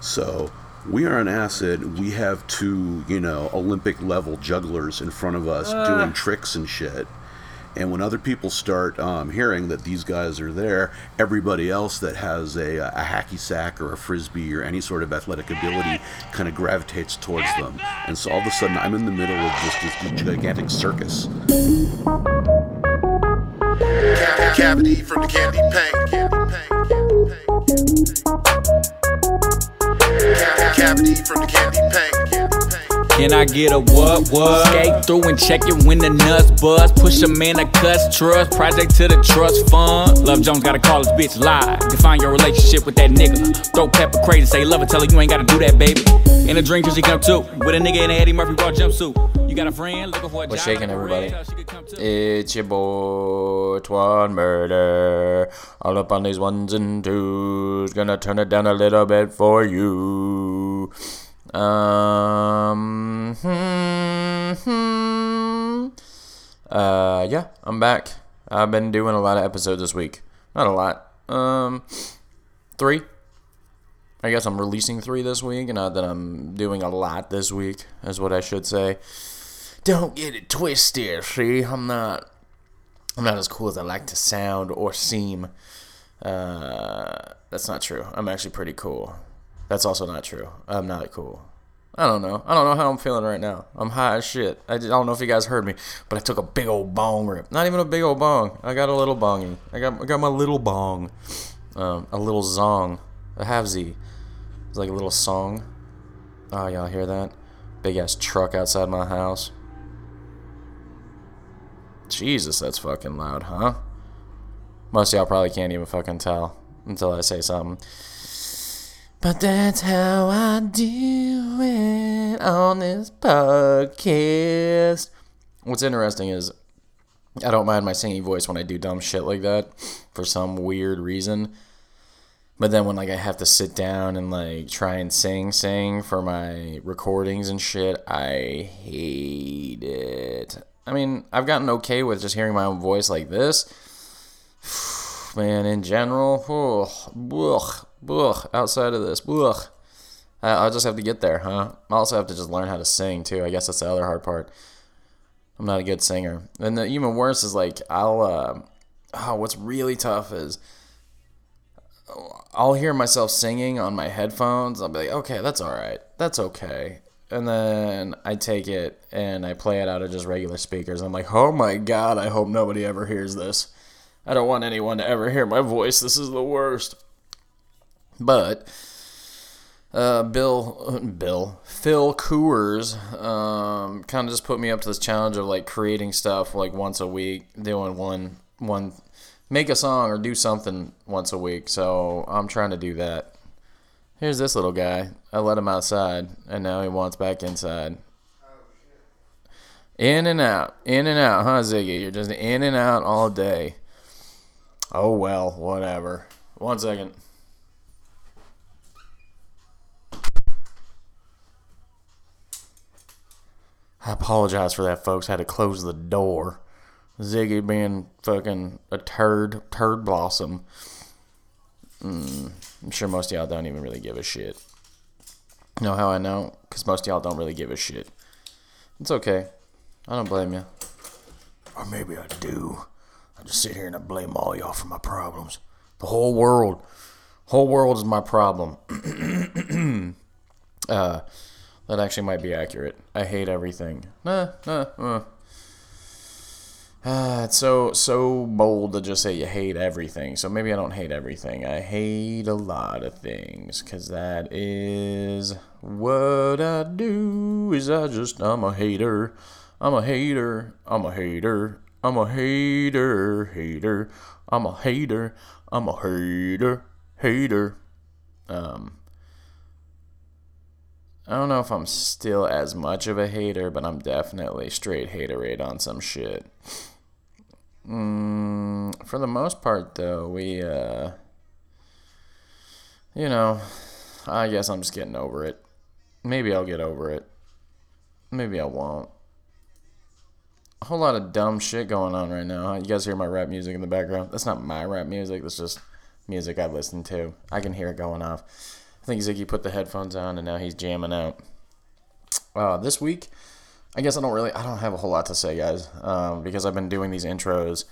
So we are on acid. We have two, you know, Olympic level jugglers in front of us doing tricks and shit. And when other people start um, hearing that these guys are there, everybody else that has a, a hacky sack or a frisbee or any sort of athletic ability kind of gravitates towards them. And so all of a sudden, I'm in the middle of just this gigantic circus. Cavity from the candy paint. From the candy paint. Can I get a what what? Skate through and check it when the nuts buzz. Push 'em in a cuss trust. Project to the trust fund. Love Jones gotta call his bitch live. Define your relationship with that nigga. Throw pepper crazy, say love it, tell her you ain't gotta do that, baby. In a drink, she come too. With a nigga in a Eddie Murphy bra jumpsuit. You got a friend looking for a What's job shaking, everybody? red, she could come too. It's your boy Twan Murder. All up on these ones and twos. Gonna turn it down a little bit for you. Um. hmm, hmm. Uh. Yeah, I'm back. I've been doing a lot of episodes this week. Not a lot. Um. Three. I guess I'm releasing three this week. And not that I'm doing a lot this week, is what I should say. Don't get it twisted. See, I'm not. I'm not as cool as I like to sound or seem. Uh, that's not true. I'm actually pretty cool. That's also not true. I'm not cool. I don't know. I don't know how I'm feeling right now. I'm high as shit. I, I don't know if you guys heard me, but I took a big old bong rip. Not even a big old bong. I got a little bongy. I got I got my little bong. Um, a little zong. A halvesy. It's like a little song. Oh, y'all hear that? Big ass truck outside my house. Jesus, that's fucking loud, huh? Most y'all probably can't even fucking tell until I say something. But that's how I do it on this podcast. What's interesting is I don't mind my singing voice when I do dumb shit like that for some weird reason. But then when like I have to sit down and like try and sing sing for my recordings and shit, I hate it. I mean, I've gotten okay with just hearing my own voice like this. Man, in general, ugh, ugh, outside of this, ugh. I, I'll just have to get there, huh? I also have to just learn how to sing too. I guess that's the other hard part. I'm not a good singer. And the even worse is like I'll. Uh, oh, what's really tough is I'll hear myself singing on my headphones. I'll be like, okay, that's all right. That's okay. And then I take it and I play it out of just regular speakers. I'm like, oh my god, I hope nobody ever hears this. I don't want anyone to ever hear my voice. This is the worst. But uh, Bill, Bill, Phil Coors, um, kind of just put me up to this challenge of like creating stuff like once a week, doing one, one, make a song or do something once a week. So I'm trying to do that. Here's this little guy. I let him outside, and now he wants back inside. Oh shit. In and out, in and out, huh, Ziggy? You're just in and out all day. Oh well, whatever. One second. I apologize for that, folks. I had to close the door. Ziggy being fucking a turd, turd blossom. Mm, I'm sure most of y'all don't even really give a shit. Know how I know? Because most of y'all don't really give a shit. It's okay. I don't blame you. Or maybe I do. I just sit here and I blame all y'all for my problems. The whole world. Whole world is my problem. uh, that actually might be accurate. I hate everything. Nah, nah, nah. Ah, it's so so bold to just say you hate everything. So maybe I don't hate everything. I hate a lot of things cuz that is what I do. Is I just I'm a hater. I'm a hater. I'm a hater. I'm a hater. Hater. I'm a hater. I'm a hater. Hater. Um I don't know if I'm still as much of a hater, but I'm definitely straight haterade on some shit. Mm, for the most part, though, we, uh, you know, I guess I'm just getting over it. Maybe I'll get over it. Maybe I won't. A whole lot of dumb shit going on right now. You guys hear my rap music in the background? That's not my rap music. That's just music I listen to. I can hear it going off. I think Ziggy put the headphones on and now he's jamming out. Uh, this week, I guess I don't really, I don't have a whole lot to say, guys, um, because I've been doing these intros.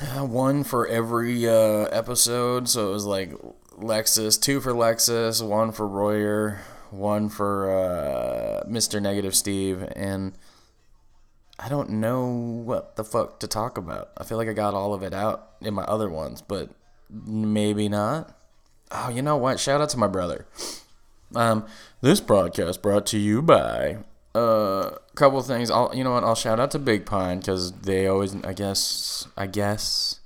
uh, One for every uh, episode, so it was like Lexus, two for Lexus, one for Royer, one for uh, Mr. Negative Steve, and I don't know what the fuck to talk about. I feel like I got all of it out in my other ones, but maybe not. Oh, you know what? Shout out to my brother. Um, this broadcast brought to you by a uh, couple things. I'll, you know what? I'll shout out to Big Pine because they always, I guess, I guess,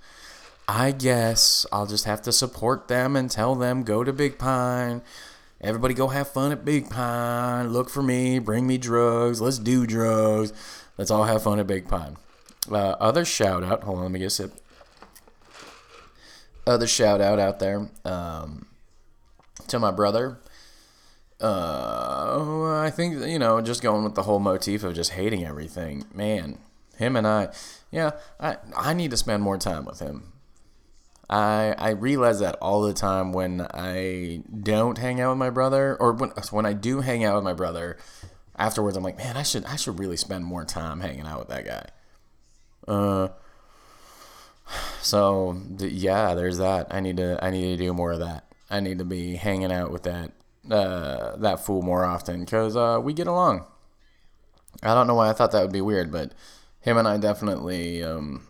I guess I'll just have to support them and tell them go to Big Pine. Everybody go have fun at Big Pine. Look for me. Bring me drugs. Let's do drugs. Let's all have fun at Big Pine. Uh, other shout out. Hold on, let me get a sip. Other shout out out there um, to my brother. Uh, I think you know, just going with the whole motif of just hating everything. Man, him and I, yeah, I I need to spend more time with him. I I realize that all the time when I don't hang out with my brother, or when when I do hang out with my brother. Afterwards, I'm like, man, I should I should really spend more time hanging out with that guy. Uh. So yeah, there's that. I need to I need to do more of that. I need to be hanging out with that uh, that fool more often because uh, we get along. I don't know why I thought that would be weird, but him and I definitely um,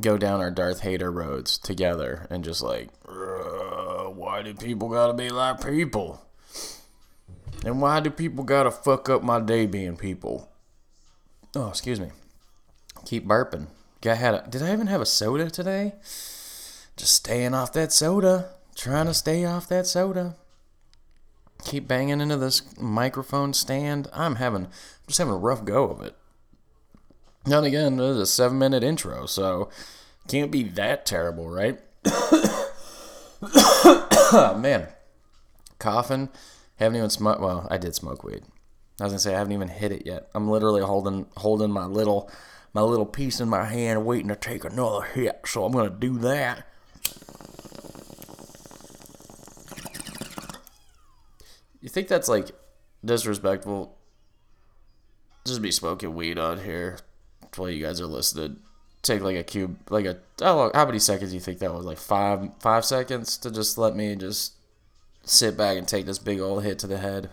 go down our Darth Hater roads together and just like, "Uh, why do people gotta be like people? And why do people gotta fuck up my day being people? Oh, excuse me. Keep burping. Guy had a, did I even have a soda today? Just staying off that soda. Trying to stay off that soda keep banging into this microphone stand. I'm having I'm just having a rough go of it. Now again, this is a seven minute intro, so can't be that terrible, right? Man, coughing. Haven't even smoked. Well, I did smoke weed. I was gonna say I haven't even hit it yet. I'm literally holding holding my little my little piece in my hand, waiting to take another hit. So I'm gonna do that. You think that's like disrespectful? Just be smoking weed on here while you guys are listening. Take like a cube, like a how, long, how many seconds do you think that was? Like five, five seconds to just let me just sit back and take this big old hit to the head.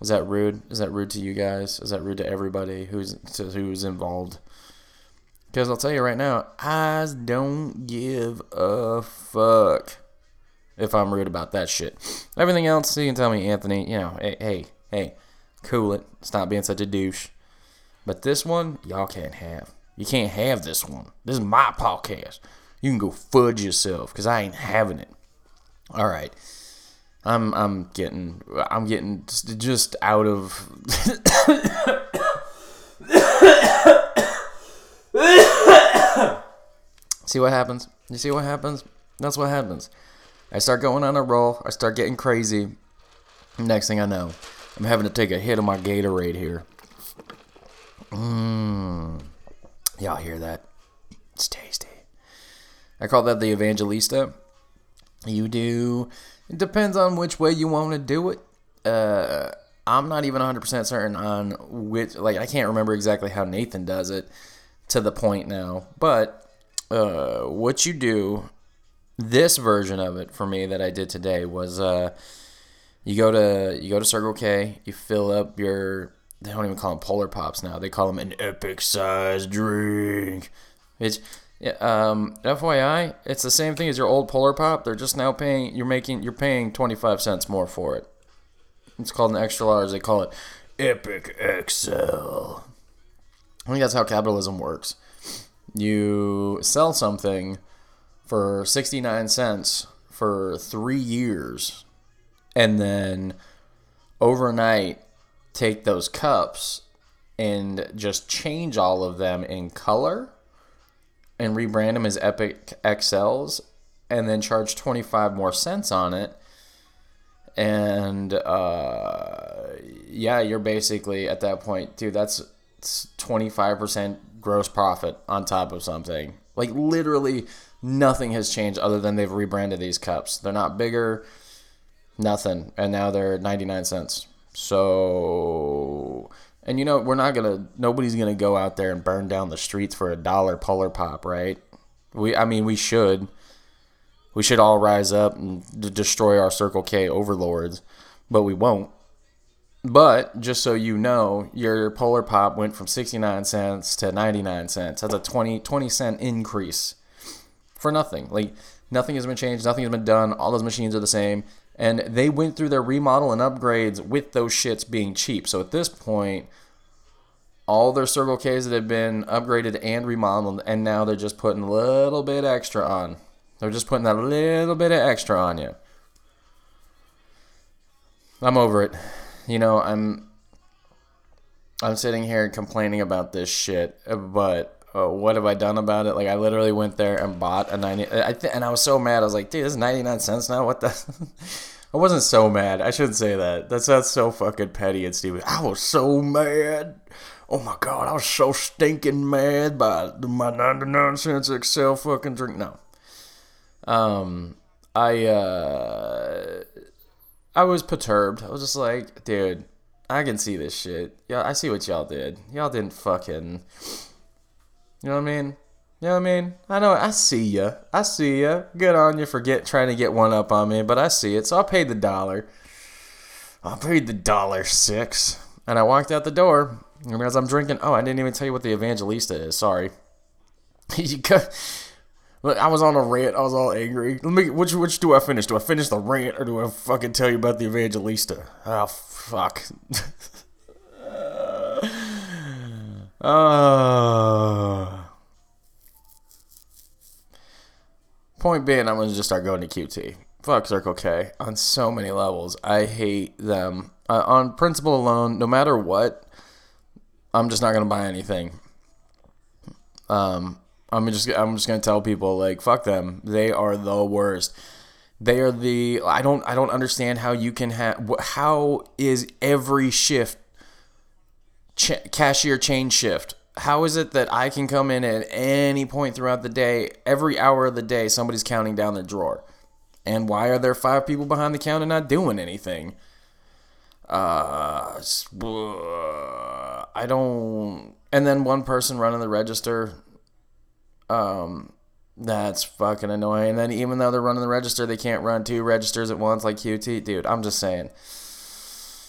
Is that rude? Is that rude to you guys? Is that rude to everybody who's to, who's involved? Because I'll tell you right now, I don't give a fuck if I'm rude about that shit. Everything else, you can tell me, Anthony, you know, hey, hey, hey, cool it. Stop being such a douche. But this one, y'all can't have. You can't have this one. This is my podcast. You can go fudge yourself, cause I ain't having it. All right, I'm I'm getting I'm getting just out of. see what happens? You see what happens? That's what happens. I start going on a roll. I start getting crazy. Next thing I know, I'm having to take a hit of my Gatorade here. Mmm. Y'all hear that? It's tasty. I call that the Evangelista. You do. It depends on which way you want to do it. Uh, I'm not even 100% certain on which. Like, I can't remember exactly how Nathan does it to the point now. But uh, what you do this version of it for me that I did today was uh, you go to you go to Circle K, you fill up your they don't even call them Polar Pops now. They call them an epic size drink. It's yeah, um, FYI, it's the same thing as your old Polar Pop. They're just now paying you're making you're paying 25 cents more for it. It's called an extra large. They call it Epic XL. I think that's how capitalism works. You sell something for 69 cents for three years and then overnight take those cups and just change all of them in color and rebrand them as Epic XLs and then charge 25 more cents on it. And uh, yeah, you're basically at that point, dude, that's 25% gross profit on top of something. Like literally Nothing has changed other than they've rebranded these cups. They're not bigger, nothing, and now they're 99 cents. So, and you know, we're not gonna, nobody's gonna go out there and burn down the streets for a dollar Polar Pop, right? We, I mean, we should. We should all rise up and d- destroy our Circle K overlords, but we won't. But just so you know, your Polar Pop went from 69 cents to 99 cents. That's a 20, 20 cent increase for nothing. Like nothing has been changed, nothing has been done. All those machines are the same, and they went through their remodel and upgrades with those shits being cheap. So at this point, all their Circle K's that have been upgraded and remodeled, and now they're just putting a little bit extra on. They're just putting that little bit of extra on you. I'm over it. You know, I'm I'm sitting here complaining about this shit, but uh, what have I done about it? Like I literally went there and bought a 90 I th- and I was so mad. I was like, "Dude, this is 99 cents now. What the I wasn't so mad. I shouldn't say that. That's that's so fucking petty and stupid. I was so mad. Oh my god, I was so stinking mad by my 99 cents Excel fucking drink. No. Um I uh I was perturbed. I was just like, dude, I can see this shit. Yeah, I see what y'all did. Y'all didn't fucking. You know what I mean? You know what I mean? I know. I see ya. I see ya. Good on you for get trying to get one up on me, but I see it. So I paid the dollar. I paid the dollar six, and I walked out the door. And as I'm drinking, oh, I didn't even tell you what the Evangelista is. Sorry. you got. I was on a rant. I was all angry. Let me. Which which do I finish? Do I finish the rant or do I fucking tell you about the Evangelista? Oh fuck. uh, point being, I'm gonna just start going to QT. Fuck Circle K on so many levels. I hate them uh, on principle alone. No matter what, I'm just not gonna buy anything. Um, I'm just I'm just gonna tell people like fuck them. They are the worst. They are the I don't I don't understand how you can have how is every shift ch- cashier chain shift. How is it that I can come in at any point throughout the day, every hour of the day, somebody's counting down their drawer? And why are there five people behind the counter not doing anything? Uh, I don't. And then one person running the register um, that's fucking annoying. And then even though they're running the register, they can't run two registers at once like QT. Dude, I'm just saying.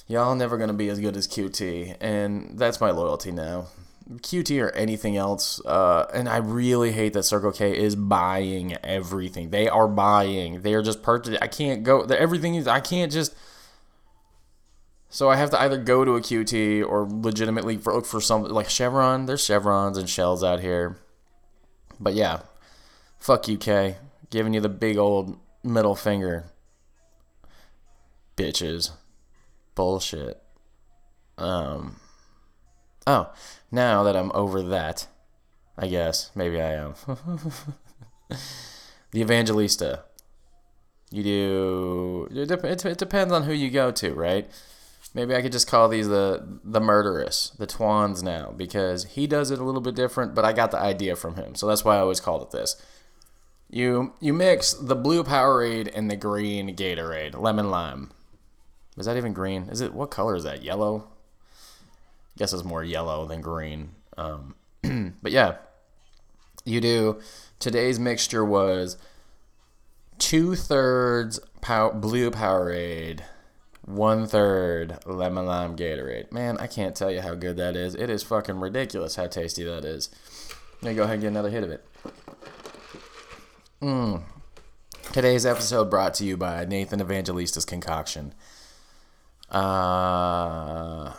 Y'all never gonna be as good as QT, and that's my loyalty now. QT or anything else, uh, and I really hate that Circle K is buying everything. They are buying. They are just purchasing. I can't go. Everything is. I can't just. So I have to either go to a QT or legitimately look for some like Chevron. There's Chevrons and Shells out here. But yeah, fuck UK. Giving you the big old middle finger. Bitches. Bullshit. Um. Oh, now that I'm over that, I guess maybe I am. the Evangelista. You do. It, it depends on who you go to, right? Maybe I could just call these the the murderous, the Twans now, because he does it a little bit different, but I got the idea from him, so that's why I always called it this. You you mix the blue Powerade and the green Gatorade, lemon lime. Is that even green? Is it what color is that? Yellow. Guess it's more yellow than green. Um, but yeah, you do. Today's mixture was two thirds pow- blue Powerade, one third lemon lime Gatorade. Man, I can't tell you how good that is. It is fucking ridiculous how tasty that is. Let me go ahead and get another hit of it. Mm. Today's episode brought to you by Nathan Evangelista's concoction. Uh,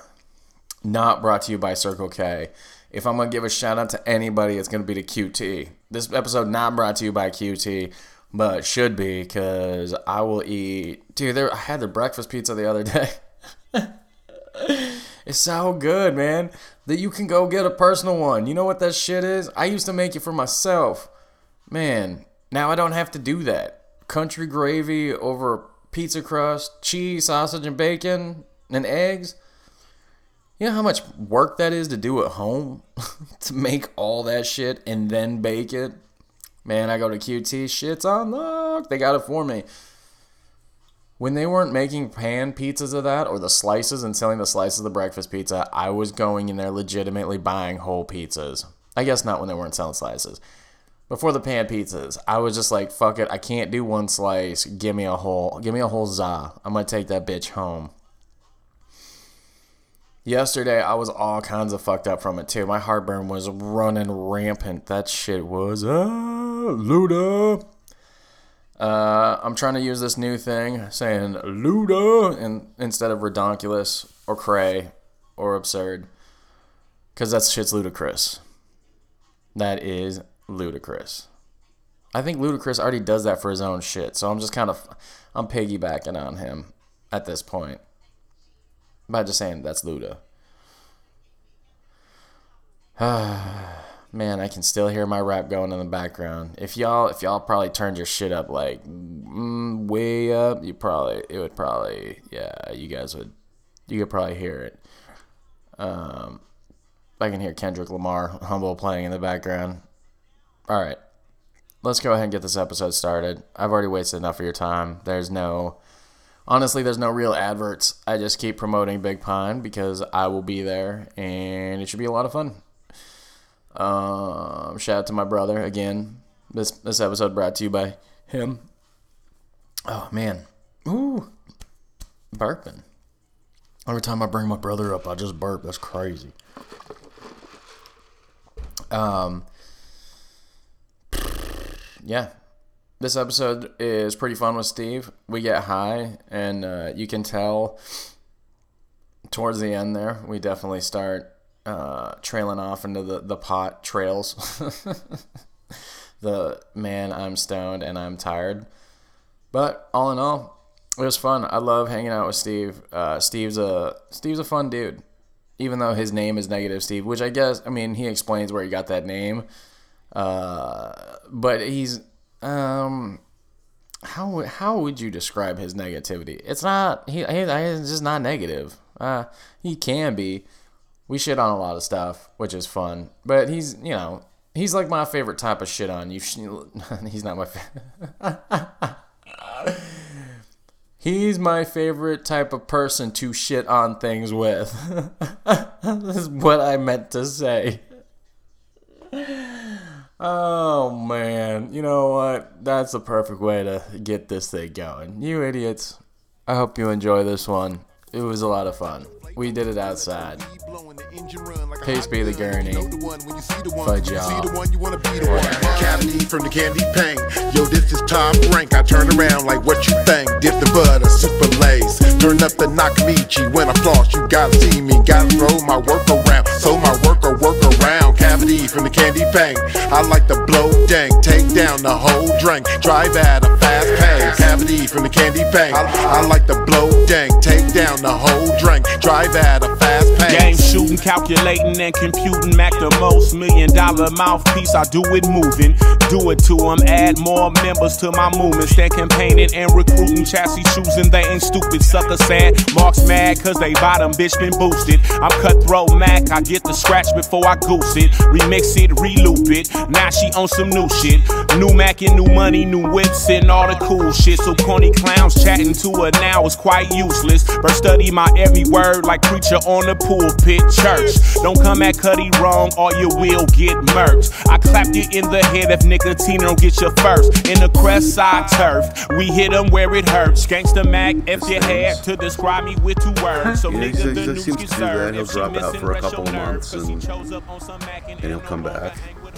not brought to you by Circle K. If I'm gonna give a shout out to anybody, it's gonna be to QT. This episode not brought to you by QT, but should be because I will eat. Dude, there I had the breakfast pizza the other day. it's so good, man. That you can go get a personal one. You know what that shit is? I used to make it for myself. Man, now I don't have to do that. Country gravy over pizza crust, cheese, sausage, and bacon, and eggs. You know how much work that is to do at home? to make all that shit and then bake it? Man, I go to QT, shit's on lock. They got it for me. When they weren't making pan pizzas of that or the slices and selling the slices of the breakfast pizza, I was going in there legitimately buying whole pizzas. I guess not when they weren't selling slices. Before the pan pizzas, I was just like, fuck it, I can't do one slice. Give me a whole, give me a whole za. I'm gonna take that bitch home. Yesterday, I was all kinds of fucked up from it too. My heartburn was running rampant. That shit was ah, Luda. Uh, I'm trying to use this new thing saying Luda and instead of redonkulous or cray or absurd, because that shit's ludicrous. That is ludicrous. I think Ludacris already does that for his own shit, so I'm just kind of I'm piggybacking on him at this point by just saying that's Luda. Man, I can still hear my rap going in the background. If y'all, if y'all probably turned your shit up like mm, way up, you probably, it would probably, yeah, you guys would, you could probably hear it. Um, I can hear Kendrick Lamar humble playing in the background. All right, let's go ahead and get this episode started. I've already wasted enough of your time. There's no, honestly, there's no real adverts. I just keep promoting Big Pine because I will be there and it should be a lot of fun. Um, shout out to my brother again. This this episode brought to you by him. Oh man, ooh, burping. Every time I bring my brother up, I just burp. That's crazy. Um, yeah, this episode is pretty fun with Steve. We get high, and uh, you can tell towards the end there, we definitely start uh, trailing off into the, the pot trails. the man, I'm stoned and I'm tired. But all in all, it was fun. I love hanging out with Steve. Uh, Steve's a Steve's a fun dude, even though his name is Negative Steve, which I guess I mean he explains where he got that name. Uh, but he's um, how how would you describe his negativity? It's not he, he he's just not negative. Uh, he can be. We shit on a lot of stuff, which is fun. But he's you know he's like my favorite type of shit on. You sh- he's not my. Fa- He's my favorite type of person to shit on things with. this is what I meant to say. Oh man, you know what? That's the perfect way to get this thing going. You idiots. I hope you enjoy this one. It was a lot of fun. We did it outside. Peace be the gurney. Fudge y'all. Cavity from the candy paint. Yo, this is Tom Frank. I turn around like what you think. Dip the butter, super lace. Turn up the Nakamichi. When I floss, you gotta see me. Gotta throw my work around. So my worker work around. Cavity from the candy paint. I like to blow dank. Take down the whole drink. Drive at a fast pace. Cavity from the candy paint. I, I like to blow dank. Take down the whole drink. Drive at a fast pace. Game shooting, calculating, and computing. Mac the most million dollar mouthpiece. I do it moving. Do it to them. Add more members to my movement. Stand campaigning and recruiting. Chassis choosing. They ain't stupid. Sucker sad. Marks mad cause they bottom bitch been boosted. I'm cutthroat Mac. I get the scratch before I goose it. Remix it, reloop it. Now she on some new shit. New Mac and new money, new whips and all the cool shit. So corny clowns chatting to her now is quite useless. But study my every word like preacher on the pulpit church. Don't come at Cuddy wrong or you will get murked. I clapped you in the head if nicotine don't get you first. In the crest side turf, we hit 'em where it hurts. Gangsta Mac, if you had to describe me with two words. So Yeah, nigga, he's- the he news seems get to do that. He'll If she drop out for a couple of months months 'cause and- chose up on some Mac and he'll come back. hang with.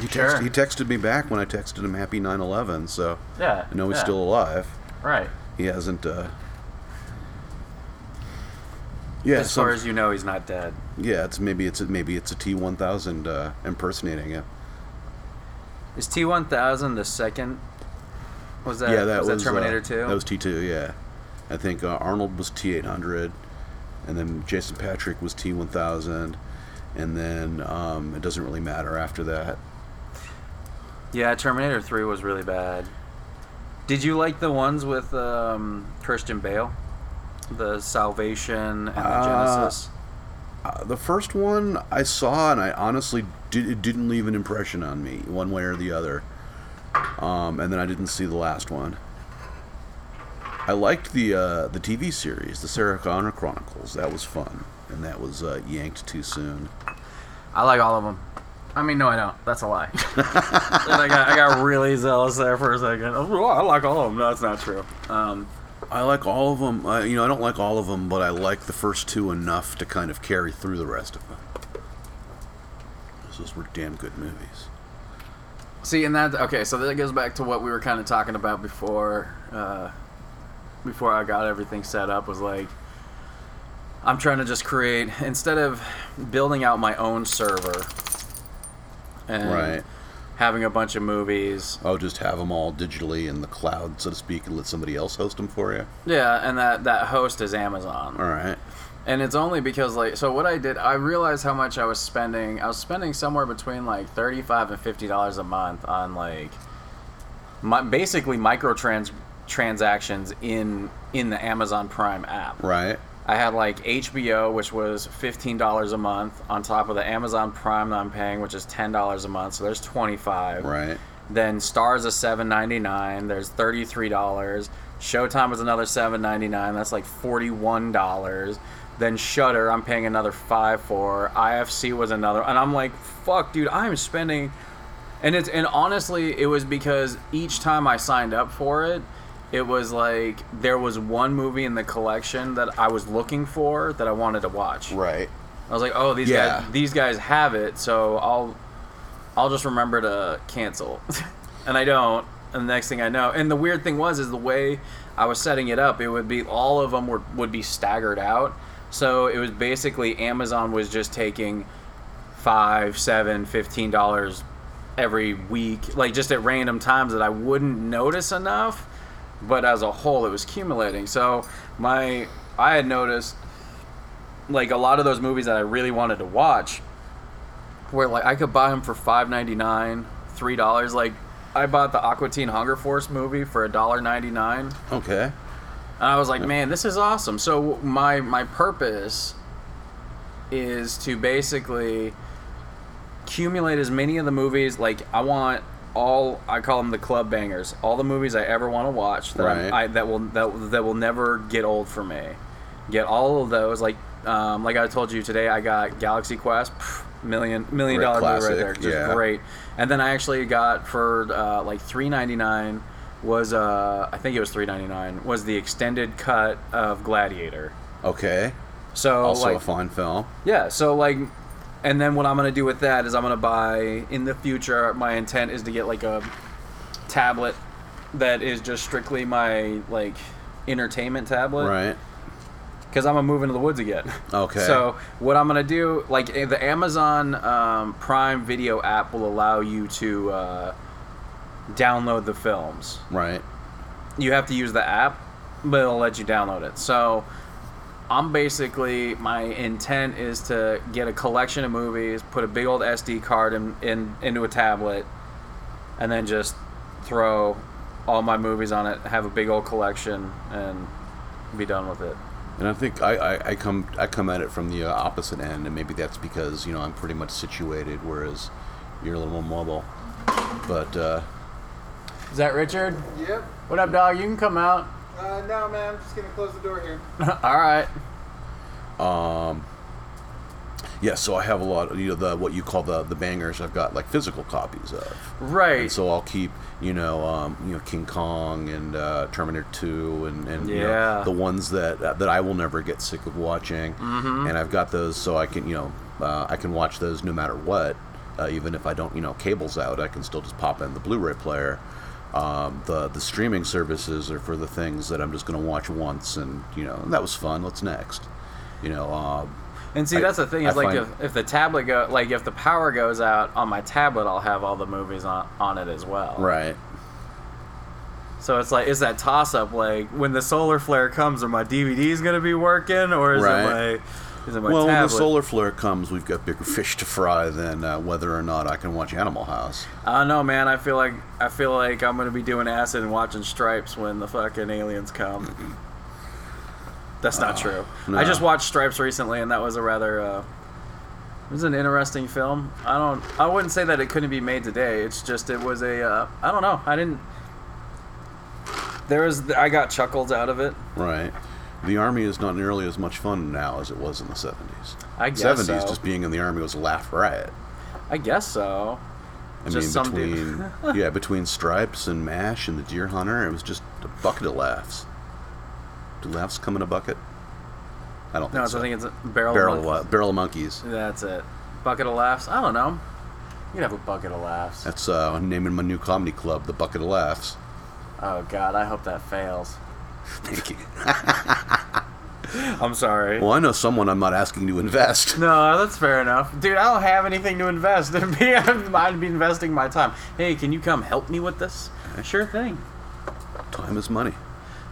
He, Sure. text, he texted me back when I texted him Happy 9/11, so Yeah. I know he's yeah. still alive. right. He hasn't. uh Yeah, As far as you know, he's not dead. yeah, it's maybe it's a, maybe it's a T1000 uh, impersonating it. Is T one thousand the second? Was that yeah, that was, was, that Terminator uh, Two? That was T2. Yeah, I think uh, Arnold was T800, and then Jason Patrick was T1000, and then um, it doesn't really matter after that. yeah, Terminator Three was really bad. Did you like the ones with um, Christian Bale, the Salvation and the Uh, Genesis? Uh, the first one I saw, and I honestly did, it didn't leave an impression on me one way or the other. Um, and then I didn't see the last one. I liked the uh, the TV series, the Sarah Connor Chronicles. That was fun, and that was uh, yanked too soon. I like all of them. I mean, no, I don't. That's a lie. I, got, I got really zealous there for a second. Oh, I like all of them. No, that's not true. Um, I like all of them. I, you know, I don't like all of them, but I like the first two enough to kind of carry through the rest of them. Those were damn good movies. See, and that okay, so that goes back to what we were kind of talking about before. Uh, before I got everything set up, was like, I'm trying to just create instead of building out my own server and Right. Having a bunch of movies. Oh, just have them all digitally in the cloud, so to speak, and let somebody else host them for you. Yeah, and that that host is Amazon. All right. And it's only because like so what I did I realized how much I was spending I was spending somewhere between like thirty five and fifty dollars a month on like my, basically microtrans transactions in in the Amazon Prime app. Right. I had like HBO, which was fifteen dollars a month, on top of the Amazon Prime that I'm paying, which is ten dollars a month. So there's twenty five. Right. Then Starz is seven ninety nine. There's thirty three dollars. Showtime is another seven ninety nine. That's like forty one dollars. Then Shudder, I'm paying another five for. IFC was another, and I'm like, fuck, dude, I'm spending. And it's and honestly, it was because each time I signed up for it, it was like there was one movie in the collection that I was looking for that I wanted to watch. Right. I was like, oh, these Yeah. guys, these guys have it, so I'll, I'll just remember to cancel, and I don't. And the next thing I know, and the weird thing was, is the way I was setting it up, it would be all of them were would be staggered out. So it was basically Amazon was just taking five, seven, fifteen dollars every week, like just at random times that I wouldn't notice enough. But as a whole, it was accumulating. So my, I had noticed like a lot of those movies that I really wanted to watch, where like I could buy them for five ninety nine, three dollars. Like I bought the Aqua Teen Hunger Force movie for a dollar ninety nine, Okay. and I was like, man, this is awesome. So my my purpose is to basically accumulate as many of the movies. Like I want all I call them the club bangers. All the movies I ever want to watch that Right. I, that will that, that will never get old for me. Get all of those. Like um, like I told you today, I got Galaxy Quest. pff, Million million dollar movie right there, just yeah. great. And then I actually got for uh, like three ninety nine was uh I think it was three ninety nine was the extended cut of Gladiator. Okay. So Also like a fun film. yeah, so like, and then what I'm gonna do with that is I'm gonna buy in the future. My intent is to get like a tablet that is just strictly my like entertainment tablet Right. because I'm gonna move into the woods again. Okay. So what I'm gonna do, like eh, the Amazon um, Prime Video app will allow you to uh, download the films. Right. You have to use the app, but it'll let you download it. So I'm basically my intent is to get a collection of movies, put a big old SD card in, in into a tablet, and then just throw all my movies on it, have a big old collection, and be done with it. And I think I, I, I come I come at it from the uh, opposite end, and maybe that's because you know I'm pretty much situated, whereas you're a little more mobile. But uh, Is that Richard? Yep. What up, dog? You can come out. Uh, no, man. I'm just gonna close the door here. all right. Um. yeah, so I have a lot of you know the what you call the the bangers. I've got like physical copies of. Right. And so I'll keep, you know, um, you know, King Kong and uh, Terminator 2 and, and you know, Yeah. the ones that that I will never get sick of watching. Mm-hmm. And I've got those so I can, you know, uh, I can watch those no matter what. Uh, even if I don't, you know, cables out, I can still just pop in the Blu-ray player. Um, the the streaming services are for the things that I'm just going to watch once, and you know, that was fun. What's next? You know, uh, And see, I- that's the thing I is like find- if, if the tablet go like if the power goes out on my tablet, I'll have all the movies on on it as well. right. So it's like, is that toss up? Like when the solar flare comes, are my DVDs gonna be working, or is Right. it my is it my well, when the solar flare comes, we've got bigger fish to fry than uh, whether or not I can watch Animal House. I don't know, man. I feel like I feel like I'm gonna be doing acid and watching Stripes when the fucking aliens come. That's not true. no. I just watched Stripes recently, and that was a rather. Uh, it was an interesting film. I don't. I wouldn't say that it couldn't be made today. It's just it was a. Uh, I don't know. I didn't. There was. I got chuckles out of it. Right. The army is not nearly as much fun now as it was in the 70s. I guess 70s, so. just being in the army was a laugh riot. I guess so. I Just mean, between yeah, between Stripes and Mash and the Deer Hunter, it was just a bucket of laughs. Do laughs come in a bucket? I don't No, think so so. I think it's a barrel. barrel of monkeys. uh, barrel of monkeys. That's it. Bucket of laughs. I don't know. You could have a bucket of laughs. That's uh, naming my new comedy club, the Bucket of Laughs. Oh God, I hope that fails. Thank you. I'm sorry. Well, I know someone I'm not asking to invest. No, that's fair enough, dude. I don't have anything to invest. I'd be investing my time. Hey, can you come help me with this? Sure thing. Time is money.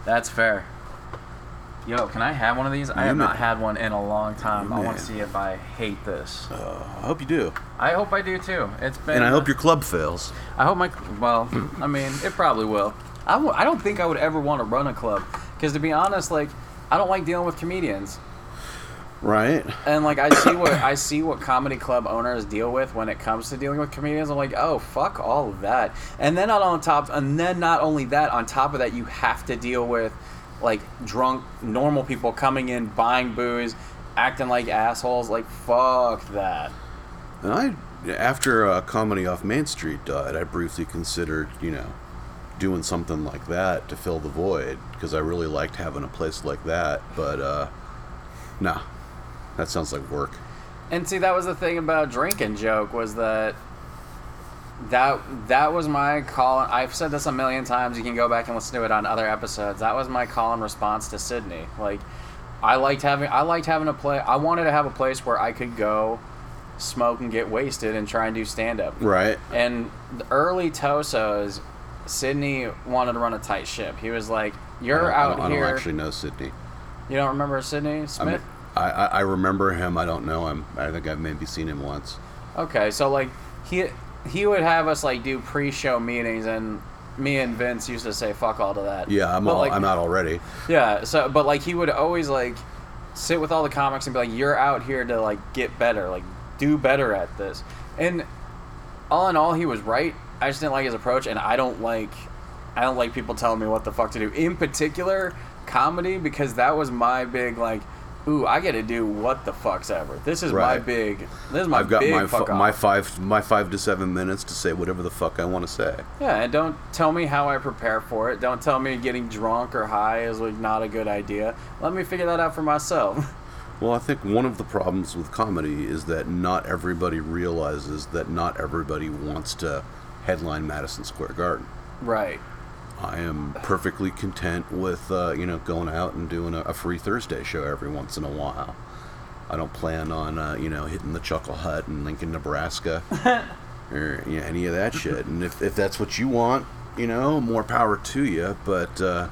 That's fair. Yo, can I have one of these? I have may. not had one in a long time. You I want to see if I hate this. Uh, I hope you do. I hope I do too. It's been. And I hope your club fails. I hope my. Well, I mean, it probably will. I w- I don't think I would ever want to run a club because, to be honest, like, I don't like dealing with comedians. Right? And like I see what I see what comedy club owners deal with when it comes to dealing with comedians. I'm like, oh fuck all of that. And then not on top, and then not only that, on top of that, you have to deal with like drunk normal people coming in, buying booze, acting like assholes. Like fuck that. And I, after uh, Comedy Off Main Street died, I briefly considered, you know, doing something like that to fill the void because I really liked having a place like that. But, uh, nah, that sounds like work. And see, that was the thing about drinking joke was that that that was my call. I've said this a million times. You can go back and listen to it on other episodes. That was my call and response to Sydney. Like, I liked having I liked having a play. I wanted to have a place where I could go smoke and get wasted and try and do stand up. Right? And the early Tosos, Sydney wanted to run a tight ship. He was like, "You're don't, I out don't, I don't actually know Sydney. you don't remember Sydney Smith? I, I I remember him. I don't know him. I think I've maybe seen him once. Okay, so like he he would have us like do pre-show meetings, and me and Vince used to say fuck all to that. Yeah, I'm But, all, like, I'm out already. Yeah, so but like he would always like sit with all the comics and be like, "You're out here to like get better, like do better at this." And all in all, he was right. I just didn't like his approach, and I don't like I don't like people telling me what the fuck to do. In particular, comedy because that was my big like. Ooh, I get to do what the fuck's ever. This is my big. This is my I've got big my fuck fi- my five my five to seven minutes to say whatever the fuck I want to say. Yeah, and don't tell me how I prepare for it. Don't tell me getting drunk or high is like not a good idea. Let me figure that out for myself. Well, I think one of the problems with comedy is that not everybody realizes that not everybody wants to headline Madison Square Garden. right. I am perfectly content with uh, you know going out and doing a, a free Thursday show every once in a while. I don't plan on uh, you know hitting the Chuckle Hut in Lincoln, Nebraska, or you know, any of that shit. And if, if that's what you want, you know, more power to you. But uh,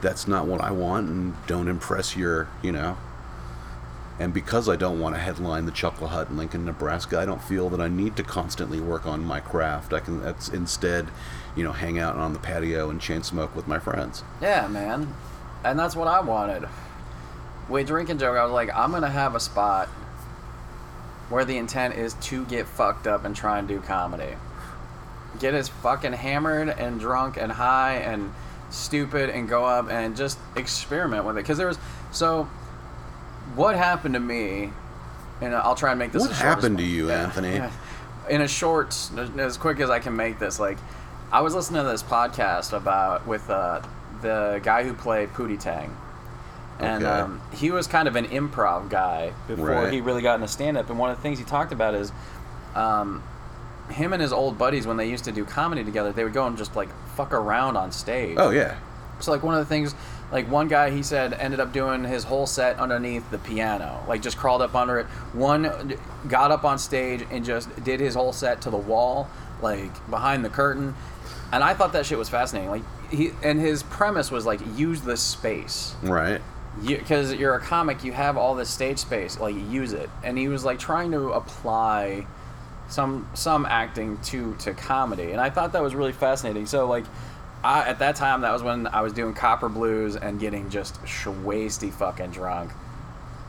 that's not what I want, and don't impress your you know. And because I don't want to headline the Chuckle Hut in Lincoln, Nebraska, I don't feel that I need to constantly work on my craft. I can that's instead, you know, hang out on the patio and chain smoke with my friends. Yeah, man. And that's what I wanted. With drinking joke, I was like, I'm gonna have a spot where the intent is to get fucked up and try and do comedy. Get as fucking hammered and drunk and high and stupid and go up and just experiment with it. Because there was so. What happened to me? And I'll try and make this. What as short as happened to you, Anthony? in a short, as quick as I can make this, like I was listening to this podcast about with uh, the guy who played Pootie Tang, and Okay. um, he was kind of an improv guy before Right. he really got into stand up. And one of the things he talked about is, um, him and his old buddies when they used to do comedy together, they would go and just like fuck around on stage. Oh yeah, So like one of the things, like one guy he said ended up doing his whole set underneath the piano, like just crawled up under it. One got up on stage and just did his whole set to the wall, like behind the curtain. And I thought that shit was fascinating. Like he and his premise was like use the space right. because you, are a comic, you have all this stage space, like use it. And he was like trying to apply some some acting to to comedy, and I thought that was really fascinating. So like I, at that time, that was when I was doing copper blues and getting just shwasty fucking drunk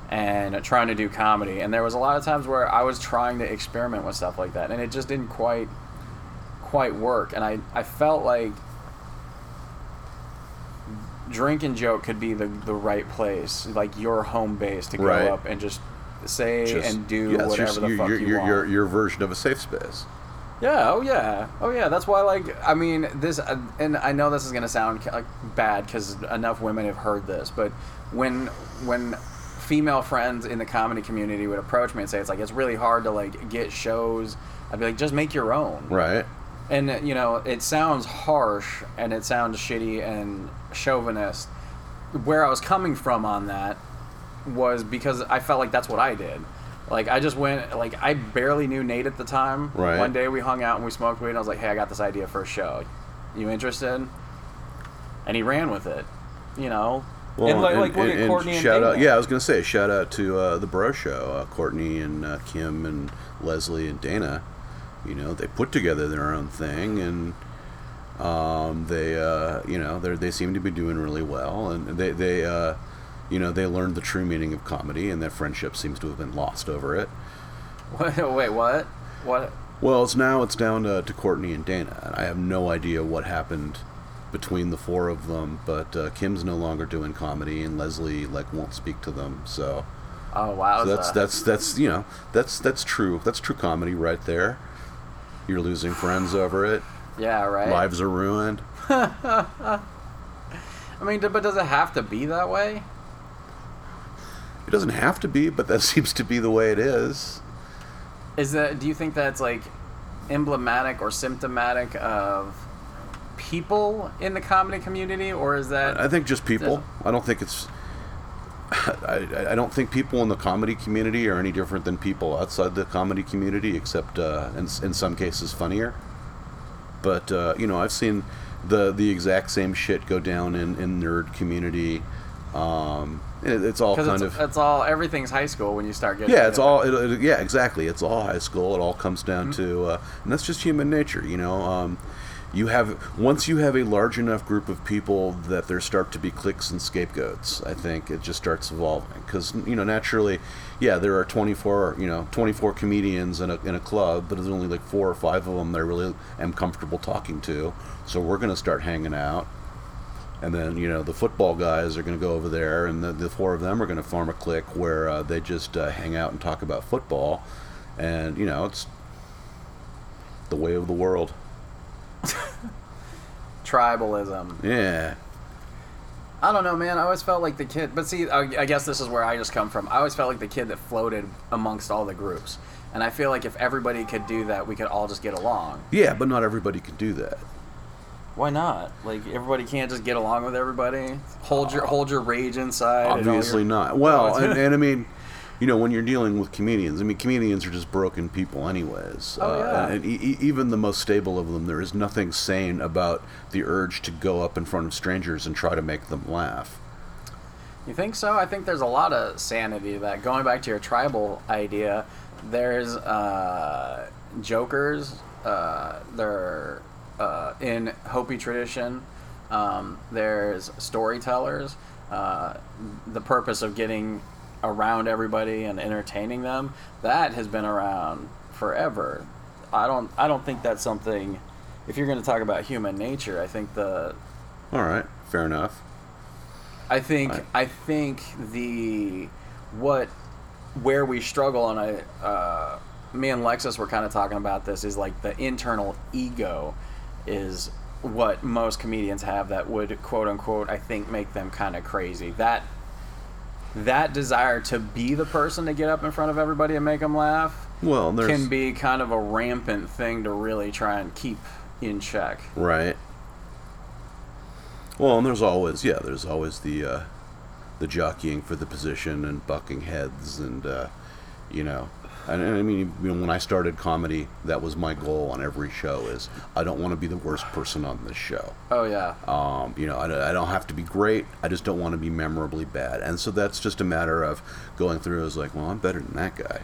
and trying to do comedy. And there was a lot of times where I was trying to experiment with stuff like that, and it just didn't quite quite work. And I, I felt like drink and joke could be the, the right place, like your home base to go Right. up and just say Just- and do yeah, whatever just the fuck your, you your, want. your, your version of a safe space. Yeah. Oh yeah. Oh yeah. That's why. Like, I mean, this, uh, and I know this is gonna sound ca- like bad because enough women have heard this, but when when female friends in the comedy community would approach me and say it's like it's really hard to like get shows, I'd be like, just make your own. Right. And you know, it sounds harsh and it sounds shitty and chauvinist. Where I was coming from on that was because I felt like that's what I did. Like I just went like I barely knew Nate at the time. Right. One day we hung out and we smoked weed and I was like, "Hey, I got this idea for a show. You interested?" And he ran with it. You know. And like- like, look at Courtney and shout out, yeah, I was gonna say shout out to uh, the Bro Show, uh, Courtney and uh, Kim and Leslie and Dana. You know, they put together their own thing, and um, they, uh, you know, they they seem to be doing really well, and they they, uh, you know, they learned the true meaning of comedy, and their friendship seems to have been lost over it. Wait, what? What? Well, it's now it's down to, to Courtney and Dana, and I have no idea what happened between the four of them. But uh, Kim's no longer doing comedy, and Leslie like won't speak to them. So, Oh wow. so that's that's that's you know that's that's true. That's true comedy right there. You're losing friends over it. yeah, right. Lives are ruined. I mean, but does it have to be that way? It doesn't have to be, but that seems to be the way it is. Is that? Do you think that's like emblematic or symptomatic of people in the comedy community, or is that? I think just people. I don't think it's. I, I- don't think people in the comedy community are any different than people outside the comedy community, except uh, in, in some cases funnier. But uh, you know, I've seen the the exact same shit go down in in nerd community. Um, it, it's all kind it's, of it's all everything's high school when you start getting. yeah, it's all it. it, yeah, exactly. It's all high school. It all comes down Mm-hmm. to, uh, and that's just human nature, you know. Um, you have once you have a large enough group of people that there start to be cliques and scapegoats. I think it just starts evolving because you know naturally, yeah, there are twenty four you know twenty four comedians in a in a club, but there's only like four or five of them that I really am comfortable talking to. So we're gonna start hanging out. And then you know the football guys are going to go over there, and the, the four of them are going to form a clique where uh, they just uh, hang out and talk about football, and you know it's the way of the world. tribalism. Yeah, I don't know, man. I always felt like the kid, but see, I, I guess this is where I just come from. I always felt like the kid that floated amongst all the groups, and I feel like if everybody could do that, we could all just get along. yeah, but not everybody can do that. Why not? Like everybody can't just get along with everybody. Hold your hold your rage inside. Obviously your- not. Well, and, and I mean, you know, when you're dealing with comedians, I mean, comedians are just broken people, anyways. Oh, uh, yeah. and e- even the most stable of them, there is nothing sane about the urge to go up in front of strangers and try to make them laugh. You think so? I think there's a lot of sanity to that. Going back to your tribal idea, there's uh, jokers. Uh, they're uh, in Hopi tradition. Um, there's storytellers. Uh, the purpose of getting around everybody and entertaining them that has been around forever. I don't. I don't think that's something. If you're going to talk about human nature, I think the All right, fair enough. I think Right. I think the what where we struggle and I uh, me and Lexus were kind of talking about this is like the internal ego is what most comedians have that would quote unquote I think make them kind of crazy that that desire to be the person to get up in front of everybody and make them laugh Well, can be kind of a rampant thing to really try and keep in check. Right. Well, and there's always yeah, there's always the uh, the jockeying for the position and bucking heads and uh, you know, and, and I mean, you know, when I started comedy, that was my goal on every show is I don't want to be the worst person on this show. Oh yeah. Um, you know, I, don't- I don't have to be great. I just don't want to be memorably bad. And so that's just a matter of going through. I was like, well, I'm better than that guy.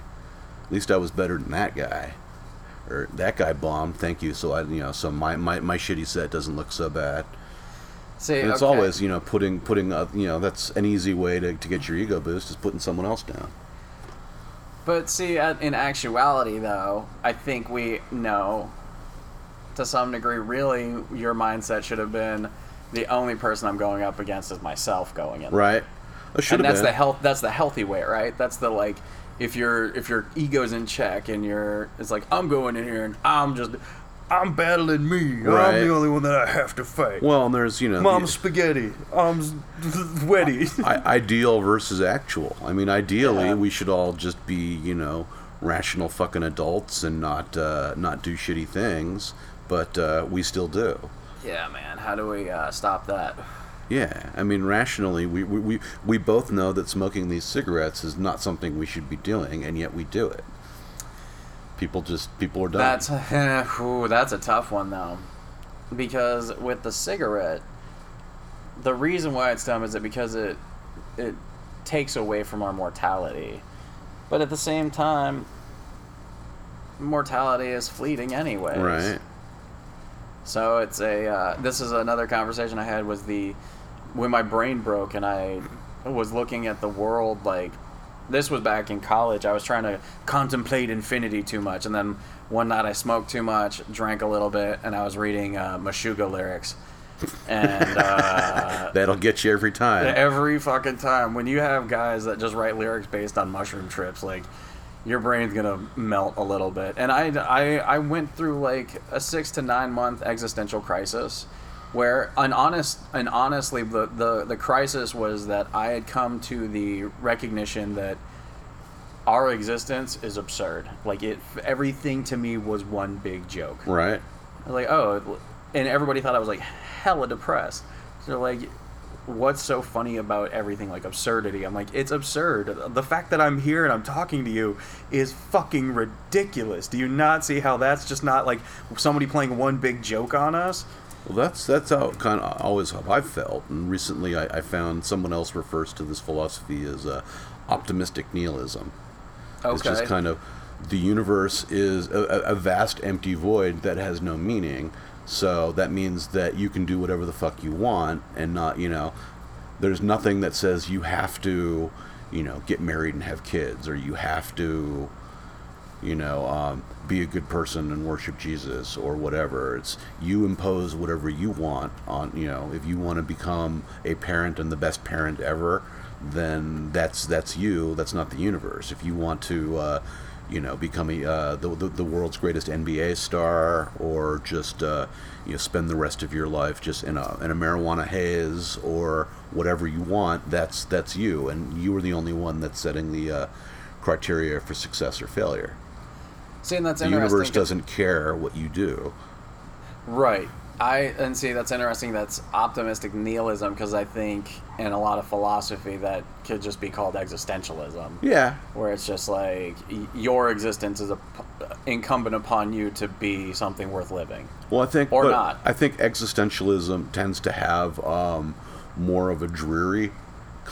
At least I was better than that guy. Or that guy bombed. Thank you. So I, you know, so my my, my shitty set doesn't look so bad. See, And it's okay. always, you know, putting putting uh, you know that's an easy way to, to get your ego boost is putting someone else down. But see, in actuality, though, I think we know to some degree, really, your mindset should have been the only person I'm going up against is myself going in. Right? Should and that's been. the health. That's the healthy way, right? That's the like, if your if your ego's in check and you're, it's like I'm going in here and I'm just, I'm battling me. Right. I'm the only one that I have to fight. well, and there's you know Mom the- spaghetti. I'm s- wetty. I, ideal versus actual. I mean, ideally, Yeah. we should all just be, you know, rational fucking adults and not uh, not do shitty things, but uh, we still do. yeah, man. How do we uh, stop that? Yeah, I mean, rationally, we, we, we, we both know that smoking these cigarettes is not something we should be doing, and yet we do it. People just people are dumb. That's ooh, that's a tough one though, because with the cigarette, the reason why it's dumb is that because it it takes away from our mortality, but at the same time, mortality is fleeting anyway. right. So it's a. Uh, this is another conversation I had was the when my brain broke and I was looking at the world like this was back in college. I was trying to contemplate infinity too much, and then one night I smoked too much, drank a little bit, and I was reading uh, lyrics, and uh, That'll get you every time. every fucking time when you have guys that just write lyrics based on mushroom trips, like your brain's gonna melt a little bit. And I, I, I went through like a six to nine month existential crisis, where an honest, and honestly, the, the the crisis was that I had come to the recognition that our existence is absurd. Like it, everything to me was one big joke. Right. I was like, oh, and everybody thought I was like hella depressed. So like, what's so funny about everything like absurdity? I'm like, it's absurd. The fact that I'm here and I'm talking to you is fucking ridiculous. Do you not see how that's just not like somebody playing one big joke on us? Well, that's that's how kind of always how I've felt. And recently, I, I found someone else refers to this philosophy as uh, optimistic nihilism. It's just kind of the universe is a a vast empty void that has no meaning. So that means that you can do whatever the fuck you want and not, you know, there's nothing that says you have to, you know, get married and have kids or you have to, you know, um, be a good person and worship Jesus or whatever. It's you impose whatever you want on, you know, if you want to become a parent and the best parent ever, then that's that's you. That's not the universe. If you want to, uh, you know, become a, uh, the, the the world's greatest NBA star or just uh, you know spend the rest of your life just in a in a marijuana haze or whatever you want, that's that's you, and you are the only one that's setting the uh, criteria for success or failure. See, and that's The interesting. universe doesn't care what you do. Right. I and see that's interesting. That's optimistic nihilism because I think in a lot of philosophy that could just be called existentialism. Yeah. where it's just like your existence is a, incumbent upon you to be something worth living. Well, I think, Or but not. I think existentialism tends to have um, more of a dreary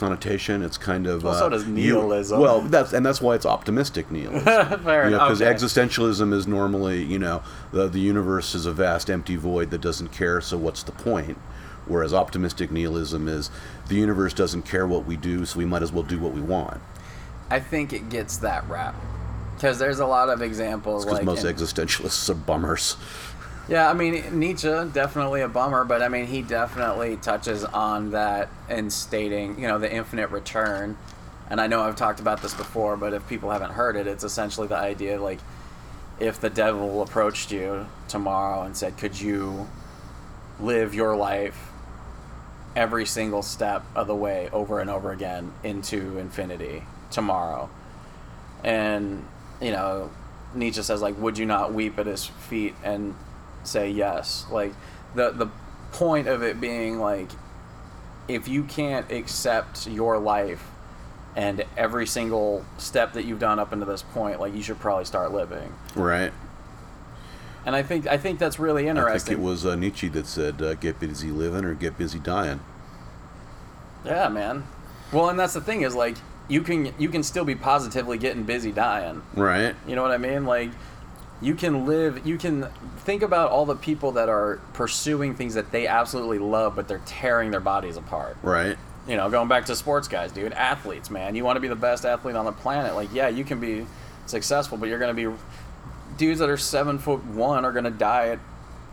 connotation. It's kind of Well, uh, so does you- nihilism. well, that's and that's why it's optimistic nihilism. Fair you know, because Okay. existentialism is normally, you know, the the universe is a vast empty void that doesn't care. So what's the point? Whereas optimistic nihilism is the universe doesn't care what we do, so we might as well do what we want. I think it gets that rap because there's a lot of examples Because like most in- existentialists are bummers. Yeah, I mean Nietzsche definitely a bummer, but I mean he definitely touches on that in stating, you know, the infinite return. And I know I've talked about this before, but if people haven't heard it, it's essentially the idea like if the devil approached you tomorrow and said, "Could you live your life every single step of the way over and over again into infinity tomorrow?" And you know, Nietzsche says like, "Would you not weep at his feet and say yes?" Like the the point of it being like, if you can't accept your life and every single step that you've done up into this point, like you should probably start living. Right. And I think I think that's really interesting. I think it was uh, Nietzsche that said, uh, "Get busy living or get busy dying." Yeah, man. Well, and that's the thing is like you can you can still be positively getting busy dying. Right. You know what I mean? Like you can live you can think about all the people that are pursuing things that they absolutely love but they're tearing their bodies apart. Right. you know going back to sports guys dude athletes man. You want to be the best athlete on the planet. Like yeah you can be successful but you're going to be dudes that are seven foot one are going to die at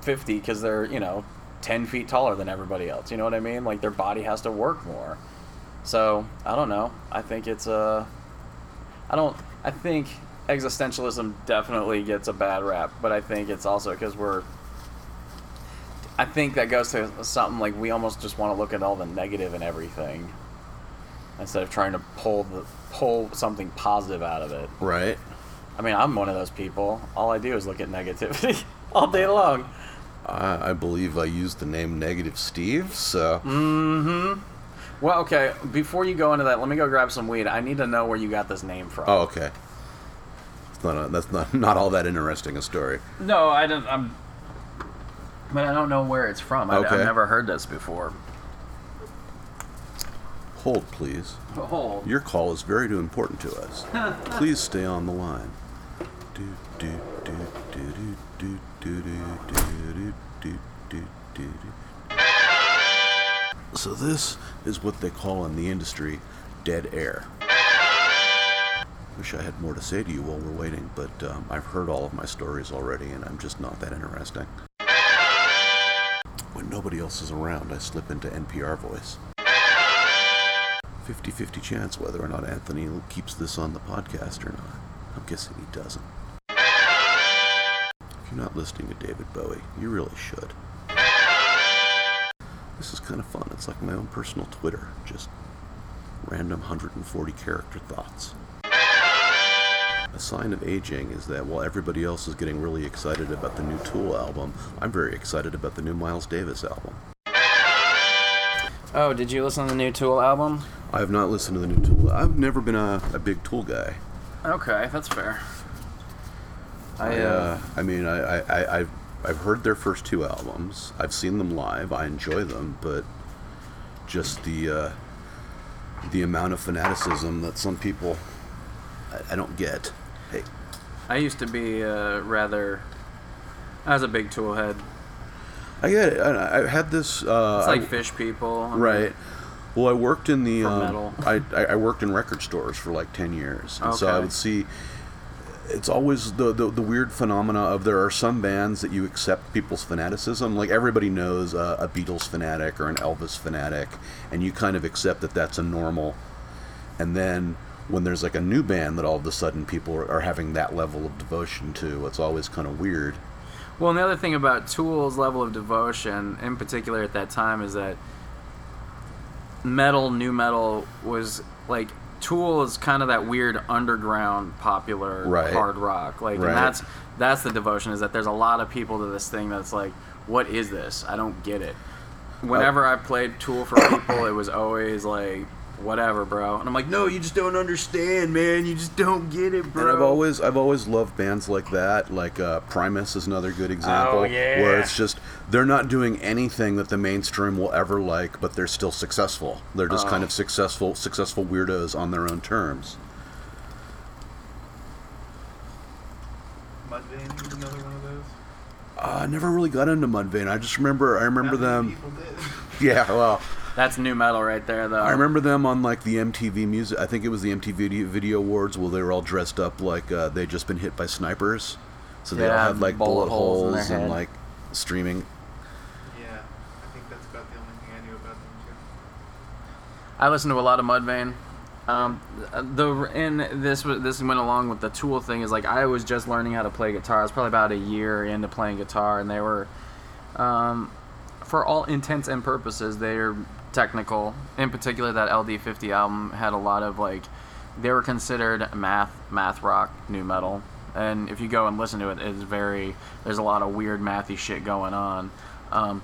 50 because they're you know 10 feet taller than everybody else. You know what i mean? Like their body has to work more. So i don't know. I think it's uh i don't i think existentialism definitely gets a bad rap but i think it's also because we're i think that goes to something like we almost just want to look at all the negative and everything instead of trying to pull the pull something positive out of it Right. i mean i'm one of those people all i do is look at negativity all day long I, I believe I used the name Negative Steve, so Mm-hmm. well okay before you go into that let me go grab some weed i need to know where you got this name from oh okay. It's not a, that's not not all that interesting a story. no i don't i'm but i don't know where it's from I, Okay. i've never heard this before Hold, please. oh Your call is very important to us. Please stay on the line. Do, do, do, do, do, do, do, do, do, do, do, do. So this is what they call in the industry dead air. Wish I had more to say to you while we're waiting, but um, I've heard all of my stories already, and I'm just not that interesting. When nobody else is around, I slip into NPR voice. 50 50 chance whether or not Anthony keeps this on the podcast or not. I'm guessing he doesn't. If you're not listening to David Bowie, you really should. This is kind of fun. It's like my own personal Twitter, just random 140 character thoughts. A sign of aging is that while everybody else is getting really excited about the new Tool album, I'm very excited about the new Miles Davis album. oh did you listen to the new tool album I have not listened to the new Tool. I've never been a, a big Tool guy. okay that's fair i I, uh, uh, I mean, I, I, I, I've, I've heard their first two albums. I've seen them live. I enjoy them, but just the uh, the amount of fanaticism that some people I, I don't get. I used to be uh, rather. I was a big tool head. I get it. I, I had this. Uh, It's like I- Phish people. I mean, right. Well, I worked in the um, metal. I, I I worked in record stores for like ten years, and so I would see. It's always the, the the weird phenomena of there are some bands that you accept people's fanaticism. Like everybody knows uh, a Beatles fanatic or an Elvis fanatic, and you kind of accept that that's a normal. And then when there's like a new band that all of a sudden people are, are having that level of devotion to, it's always kind of weird. Well, and the other thing about Tool's level of devotion, in particular at that time, is that metal, nu metal, was like Tool is kind of that weird underground popular Right. hard rock. Like, Right. and that's that's the devotion is that there's a lot of people to this thing that's like, what is this? I don't get it. Whenever uh, I played Tool for people, it was always like. Whatever, bro. And I'm like, no, you just don't understand, man. You just don't get it, bro. And I've always I've always loved bands like that. Like uh, Primus is another good example, Oh, yeah. where it's just they're not doing anything that the mainstream will ever like, but they're still successful. They're just Oh. kind of successful successful weirdos on their own terms. Mudvayne is another one of those. Uh, I never really got into Mudvayne. I just remember I remember them. Yeah, well, That's nu metal right there, though. I remember them on like the MTV music. I think it was the MTV Video, Video Awards where they were all dressed up like uh, they'd just been hit by snipers. So they all had like bullet bullet, holes holes and like streaming. Yeah, I think that's about the only thing I knew about them too. I listened to a lot of Mudvayne. Um, the and this was this went along with the Tool thing. Is like I was just learning how to play guitar. I was probably about a year into playing guitar, and they were, um, for all intents and purposes, they're technical. In particular, that LD50 album had a lot of like, they were considered math math rock nu metal. And if you go and listen to it, it's very there's a lot of weird mathy shit going on. Um,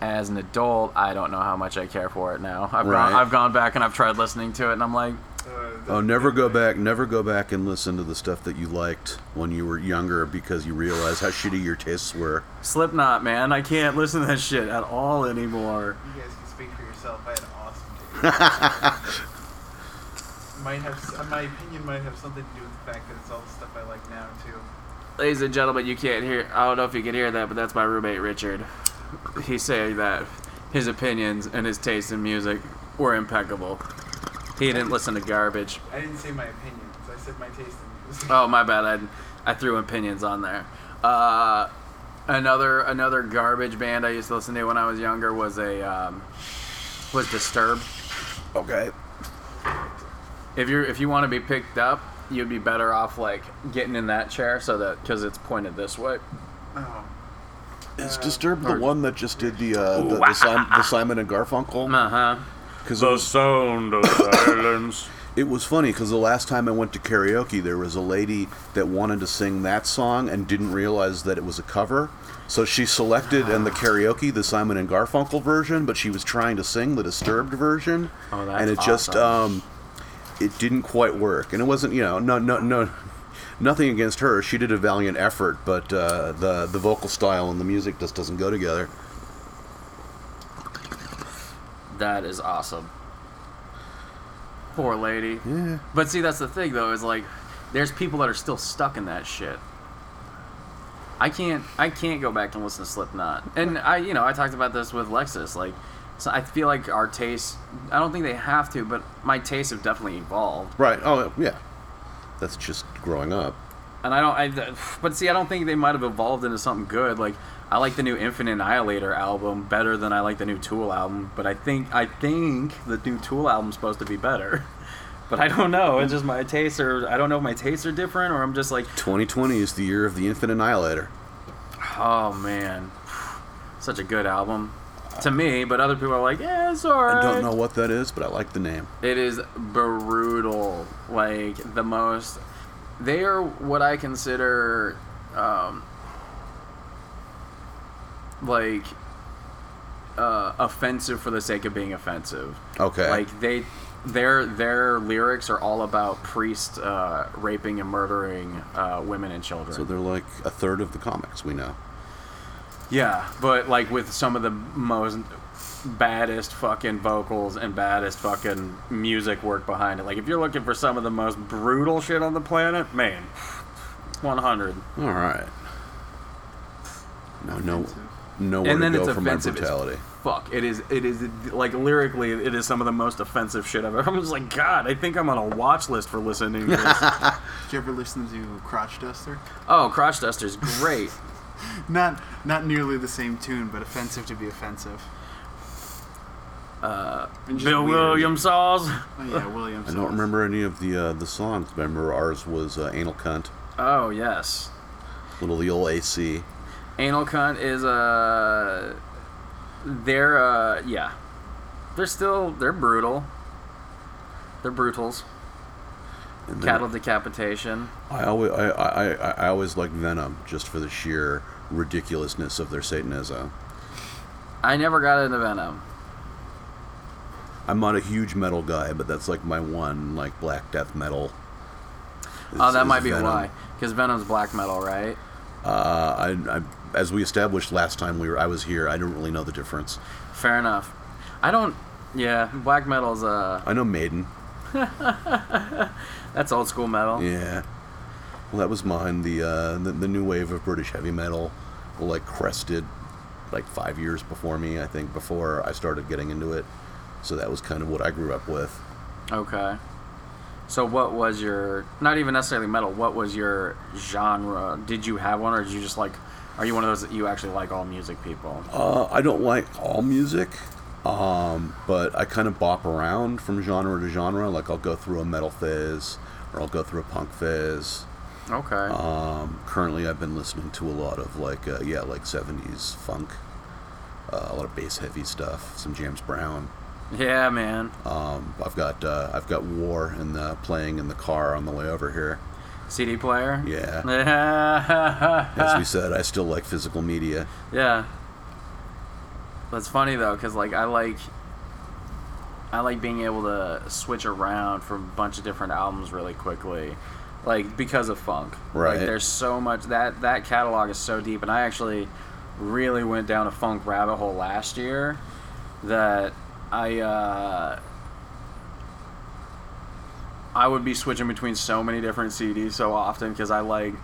as an adult, I don't know how much I care for it now. I've Right. gone, I've gone back and I've tried listening to it, and I'm like, Uh, Oh, never go back. Never go back and listen to the stuff that you liked when you were younger because you realize how shitty your tastes were. Slipknot, man, I can't listen to that shit at all anymore. You guys can speak for yourself. I had an awesome taste. might have my opinion might have something to do with the fact that it's all the stuff I like now too. Ladies and gentlemen, you can't hear. I don't know if you can hear that, but that's my roommate Richard. He's saying that his opinions and his taste in music were impeccable. He didn't listen to garbage. I didn't say my opinions. I said my taste in music. Oh my bad. I, I threw opinions on there. Uh, another another garbage band I used to listen to when I was younger was a um, was Disturbed. Okay. If you're if you want to be picked up, you'd be better off like getting in that chair so that because it's pointed this way. Oh. Is Disturbed the one that just did the uh, the, the, Sim- the Simon and Garfunkel? Uh huh. Because The sound of silence. It was funny because the last time I went to karaoke, there was a lady that wanted to sing that song and didn't realize that it was a cover. So she selected in the karaoke the Simon and Garfunkel version, but she was trying to sing the Disturbed version, Oh, that's and it just um, it didn't quite work. And it wasn't, you know, no, no, no, nothing against her. She did a valiant effort, but uh, the the vocal style and the music just doesn't go together. That is awesome. Poor lady. Yeah. But see, that's the thing though, is like, there's people that are still stuck in that shit. I can't, I can't go back and listen to Slipknot. And I, you know, I talked about this with Lexus. Like, so I feel like our tastes. I don't think they have to, but my tastes have definitely evolved. Right. Oh, yeah. That's just growing up. And I don't, I, but see, I don't think they might have evolved into something good. Like, I like the new Infant Annihilator album better than I like the new Tool album. But I think, I think the new Tool album's supposed to be better. But I don't know. It's just my tastes are. I don't know if my tastes are different or I'm just like, 2020 is the year of the Infant Annihilator. oh man, such a good album to me. But other people are like, yeah, it's alright. I don't know what that is, but I like the name. It is brutal. Like the most. They are what I consider, um, like, uh, offensive for the sake of being offensive. Okay. Like they, their their lyrics are all about priests uh, raping and murdering uh, women and children. So they're like a third of the comics we know. Yeah, but like with some of the most baddest fucking vocals and baddest fucking music work behind it. Like if you're looking for some of the most brutal shit on the planet, man, 100. All right. No, no, nowhere And then to go it's for my offensive as brutality. Fuck, it is. It is like lyrically, it is some of the most offensive shit I've ever. I'm just like, God, I think I'm on a watch list for listening to this. Did you ever listen to Crotch Duster? oh, Crotch Duster's great. Not not nearly the same tune, but offensive to be offensive. Uh, Bill weird. Williams saws. Oh yeah, Williams. I don't remember any of the uh, the songs. I remember ours was uh, Anal Cunt, Oh yes. little the old AC. Anal cunt is uh they're uh yeah. They're still they're brutal. They're brutals. And then Cattle decapitation. I always I, I, I, I always liked Venom just for the sheer ridiculousness of their Satanism. I never got into Venom. I'm not a huge metal guy, but that's like my one like black death metal. oh, that might be Venom. why. Because Venom's black metal, right? Uh, I, I, as we established last time we were, I was here. I don't really know the difference. Fair enough. I don't. Yeah, black metal's uh I know Maiden. that's old school metal. Yeah. Well, that was mine. The, uh, the the new wave of British heavy metal, like crested, like five years before me. I think before I started getting into it. So that was kind of what I grew up with. Okay. So what was your not even necessarily metal? What was your genre? Did you have one, or did you just like? Are you one of those that you actually like all music people? Uh, I don't like all music, um, but I kind of bop around from genre to genre. Like I'll go through a metal phase, or I'll go through a punk phase. Okay. Um, currently, I've been listening to a lot of like uh, yeah, like '70s funk, uh, a lot of bass heavy stuff, some James Brown. Yeah, man. Um, I've got uh, I've got War in the playing in the car on the way over here. CD player. Yeah, Yeah. as we said, I still like physical media. yeah. That's funny though, cause like I like. I like being able to switch around from a bunch of different albums really quickly, like because of funk. Right. Like, there's so much that that catalog is so deep, and I actually really went down a funk rabbit hole last year that I uh, I would be switching between so many different CDs so often because I like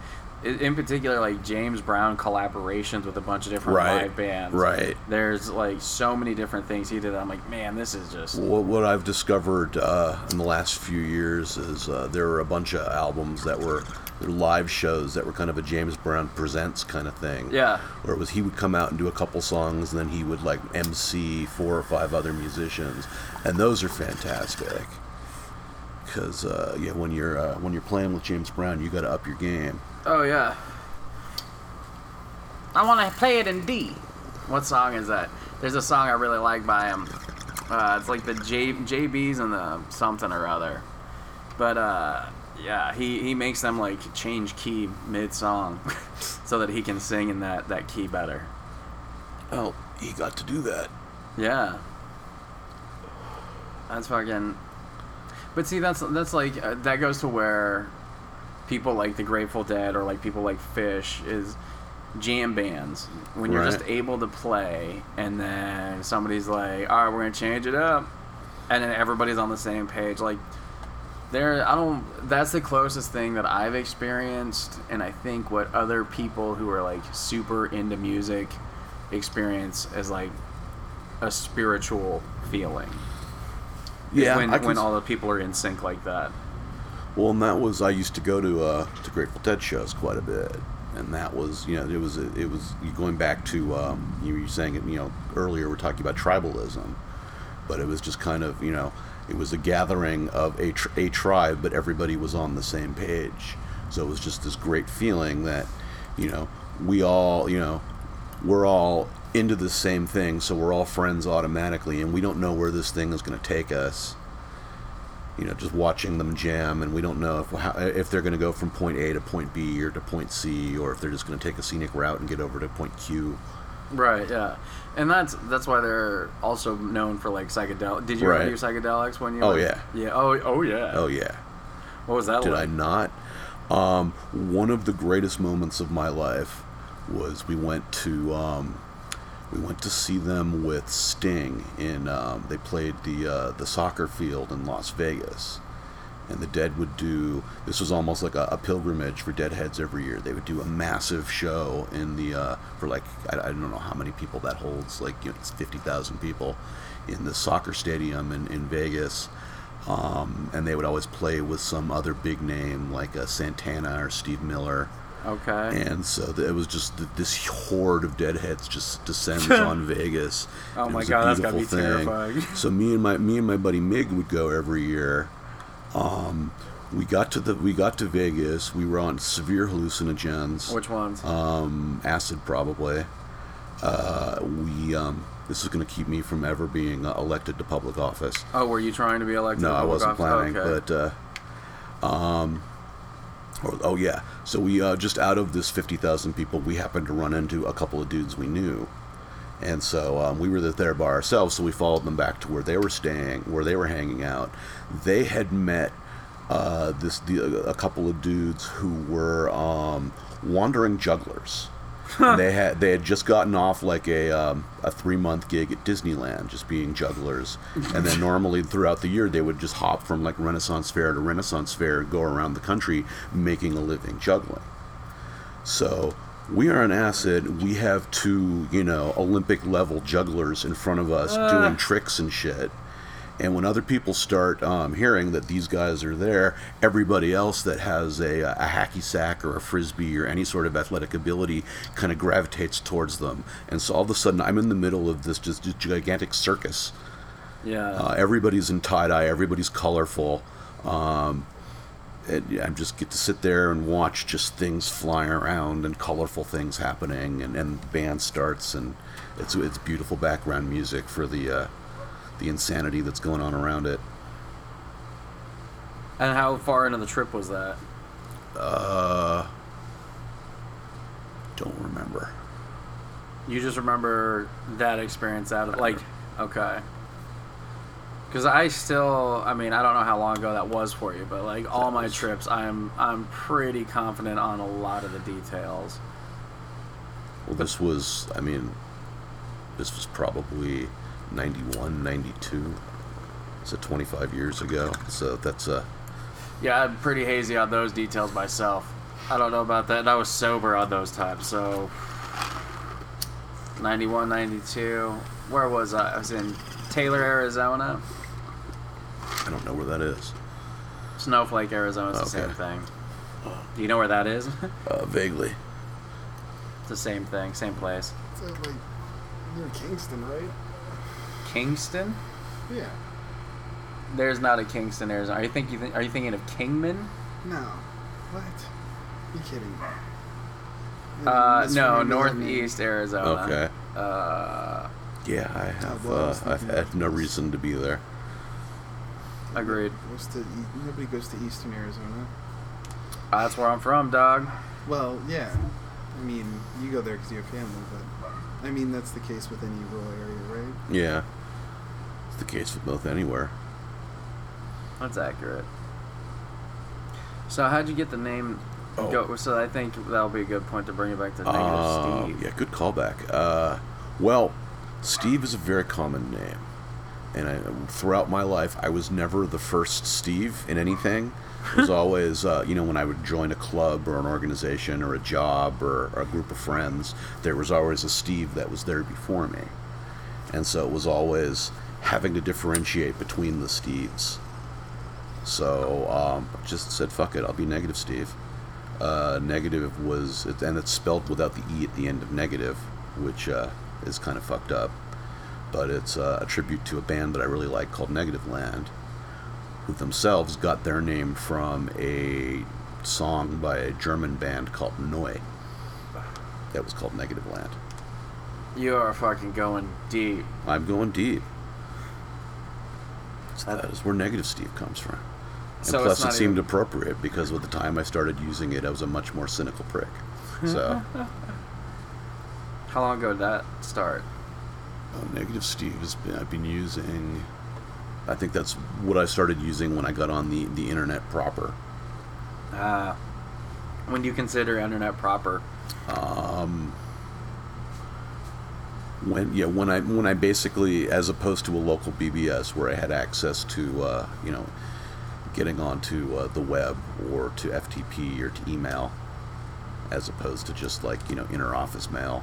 in particular like James Brown collaborations with a bunch of different Right, live bands. right. There's like so many different things he did. I'm like, man, this is just What, what I've discovered uh, in the last few years is uh, there were a bunch of albums that were live shows that were kind of a James Brown presents kind of thing. Yeah. Where it was he would come out and do a couple songs, and then he would like MC four or five other musicians, and those are fantastic. Because uh, yeah, when you're uh, when you're playing with James Brown, you got to up your game. Oh yeah. I want to play it in D. What song is that? There's a song I really like by him. Uh, it's like the J JBs and the something or other. But uh, yeah, he, he makes them like change key mid song, so that he can sing in that that key better. Oh, he got to do that. Yeah. That's fucking. But see, that's that's like uh, that goes to where people like the Grateful Dead or like people like Phish is jam bands when you're just able to play and then somebody's like, all right, we're gonna change it up, and then everybody's on the same page. Like there, I don't. That's the closest thing that I've experienced, and I think what other people who are like super into music experience as like a spiritual feeling. Yeah, when when all the people are in sync like that. Well, and that was I used to go to uh, to Grateful Dead shows quite a bit, and that was you know it was it was going back to um, you were saying it you know earlier we're talking about tribalism, but it was just kind of you know it was a gathering of a tr- a tribe, but everybody was on the same page, so it was just this great feeling that you know we all you know we're all into the same thing, so we're all friends automatically, and we don't know where this thing is going to take us you know, just watching them jam, and we don't know if how, if they're going to go from point A to point B or to point C, or if they're just going to take a scenic route and get over to point Q. Right. Yeah. And that's that's why they're also known for like psychedelic. Did you Right. ever do psychedelics when you? Oh, were- yeah. Yeah. Oh. Oh yeah. Oh yeah, What was that did like? I not? Um, one of the greatest moments of my life was we went to um, we went to see them with Sting in. Um, they played the uh, the soccer field in Las Vegas, and the Dead would do. This was almost like a, a pilgrimage for Deadheads every year. They would do a massive show in the uh, for like I, I don't know how many people that holds. Like you know, it's fifty thousand people in the soccer stadium in in Vegas. Um, and they would always play with some other big name like uh, Santana or Steve Miller. Okay. And so it was just th- this horde of deadheads just descends on Vegas. Oh my God, that's gotta be thing. terrifying. So me and my me and my buddy Mig would go every year. Um, we got to the we got to Vegas. We were on severe hallucinogens. Which ones? Um, acid probably. Uh, we um, this is going to keep me from ever being uh, elected to public office. oh, were you trying to be elected? No, I wasn't office? planning, Okay. but uh, um, or, oh yeah. So we uh, just out of this fifty thousand people, we happened to run into a couple of dudes we knew, and so um, we were there by ourselves. So we followed them back to where they were staying, where they were hanging out. They had met uh, this the, a couple of dudes who were um, wandering jugglers. They had they had just gotten off like a um, a three month gig at Disneyland, just being jugglers. And then normally throughout the year they would just hop from like Renaissance Fair to Renaissance Fair, go around the country making a living juggling. So we are on acid. We have two, you know, Olympic level jugglers in front of us doing tricks and shit. And when other people start um, hearing that these guys are there, everybody else that has a, a hacky sack or a frisbee or any sort of athletic ability kind of gravitates towards them. And so all of a sudden, I'm in the middle of this just, just gigantic circus. yeah. Uh, everybody's in tie dye. Everybody's colorful. Um, I just get to sit there and watch just things flying around and colorful things happening, and, and the band starts, and it's it's beautiful background music for the uh, the insanity that's going on around it. and how far into the trip was that? Uh, don't remember. You just remember that experience out of like, okay. Because I still, I mean, I don't know how long ago that was for you, but like all my trips, I'm I'm pretty confident on a lot of the details. Well, this was, I mean, this was probably 91, 92. So 25 years ago. So that's uh, Yeah, I'm pretty hazy on those details myself. I don't know about that. And I was sober on those times, so 91, 92. Where was I? I was in Taylor, Arizona. I don't know where that is. Snowflake, Arizona is the same thing. Do you know where that is? Uh, vaguely. it's the same thing, same place. It's uh, like near Kingston, right? Kingston? Yeah. There's not a Kingston, Arizona. Are you think you think, are you thinking of Kingman? No. What? You kidding me? Uh, That's no, where he lives in- northeast Arizona. Okay. Uh, Yeah, I have. I Uh, was I've had no reason to be there. Agreed. Goes to, e- nobody goes to Eastern Arizona. That's where I'm from, dog. Well, yeah. I mean, you go there because you have family, but I mean that's the case with any rural area, right? Yeah. It's the case with both anywhere. That's accurate. So how'd you get the name? Oh. Go, so I think that'll be a good point to bring it back to negative Uh, Steve. yeah, good callback. Uh, well, Steve is a very common name, and I, throughout my life, I was never the first Steve in anything. It was always, uh, you know, when I would join a club or an organization or a job or, or a group of friends, there was always a Steve that was there before me, and so it was always having to differentiate between the Steves. So um, just said, "Fuck it, I'll be negative Steve." uh, negative was and it's spelled without the e at the end of negative which uh, is kind of fucked up but it's a tribute to a band that i really like called Negativland who themselves got their name from a song by a german band called Neu. that was called Negativland You are fucking going deep. i'm going deep so that is where negative steve comes from and So plus, it not seemed even- appropriate because with the time I started using it, I was a much more cynical prick. So, How long ago did that start? Uh, negative Steve has been I've been using. I think that's what I started using when I got on the the internet proper. Uh, when do you consider internet proper? Um, when yeah, when I when I basically, as opposed to a local BBS where I had access to uh, you know, getting onto uh, the web or to FTP or to email, as opposed to just like you know inter office mail.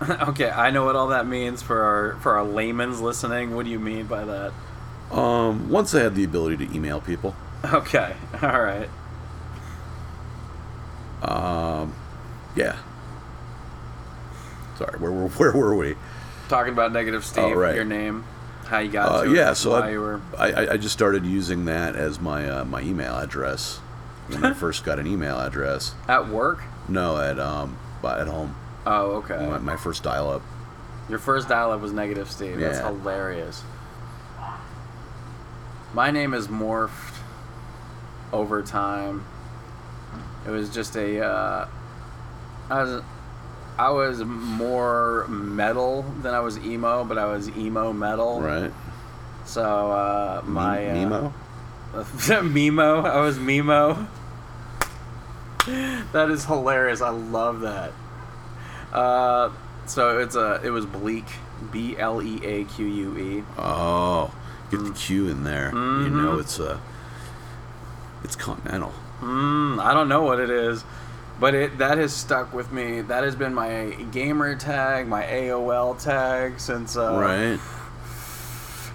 okay, I know what all that means for our for our layman's listening. What do you mean by that? Um, once I had the ability to email people, Okay, all right. um, yeah. Sorry, where were where were we? Talking about negative Steve, Oh, right. your name, how you got Uh, to it, yeah, so why I, you were. I I- I just started using that as my uh, my email address when I first got an email address. At work? No, at um, but at home. Oh, okay. My, my first dial-up. Your first dial-up was negative Steve. That's hilarious. My name is morphed over time. It was just a. Uh, I was. I was more metal than I was emo, but I was emo metal. Right. So uh, my uh, Mimo. I was Mimo. that is hilarious. I love that. Uh, so it's a. It was bleak. B L E A Q U E. Oh, get the Q in there. You Mhm. know it's uh, it's continental. Mm, I don't know what it is, but it that has stuck with me. That has been my gamer tag, my AOL tag since. Uh, right.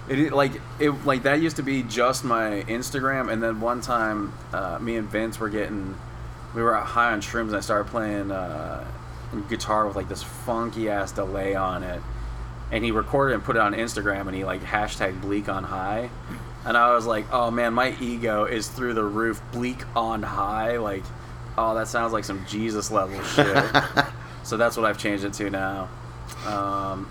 It, like it like that used to be just my Instagram, and then one time, uh, me and Vince were getting, we were out high on shrooms, and I started playing uh, guitar with like this funky ass delay on it, and he recorded and put it on Instagram, and he like hashtag bleak on high, and I was like, oh man, my ego is through the roof, bleak on high, like, oh that sounds like some Jesus level shit. so that's what I've changed it to now. Um,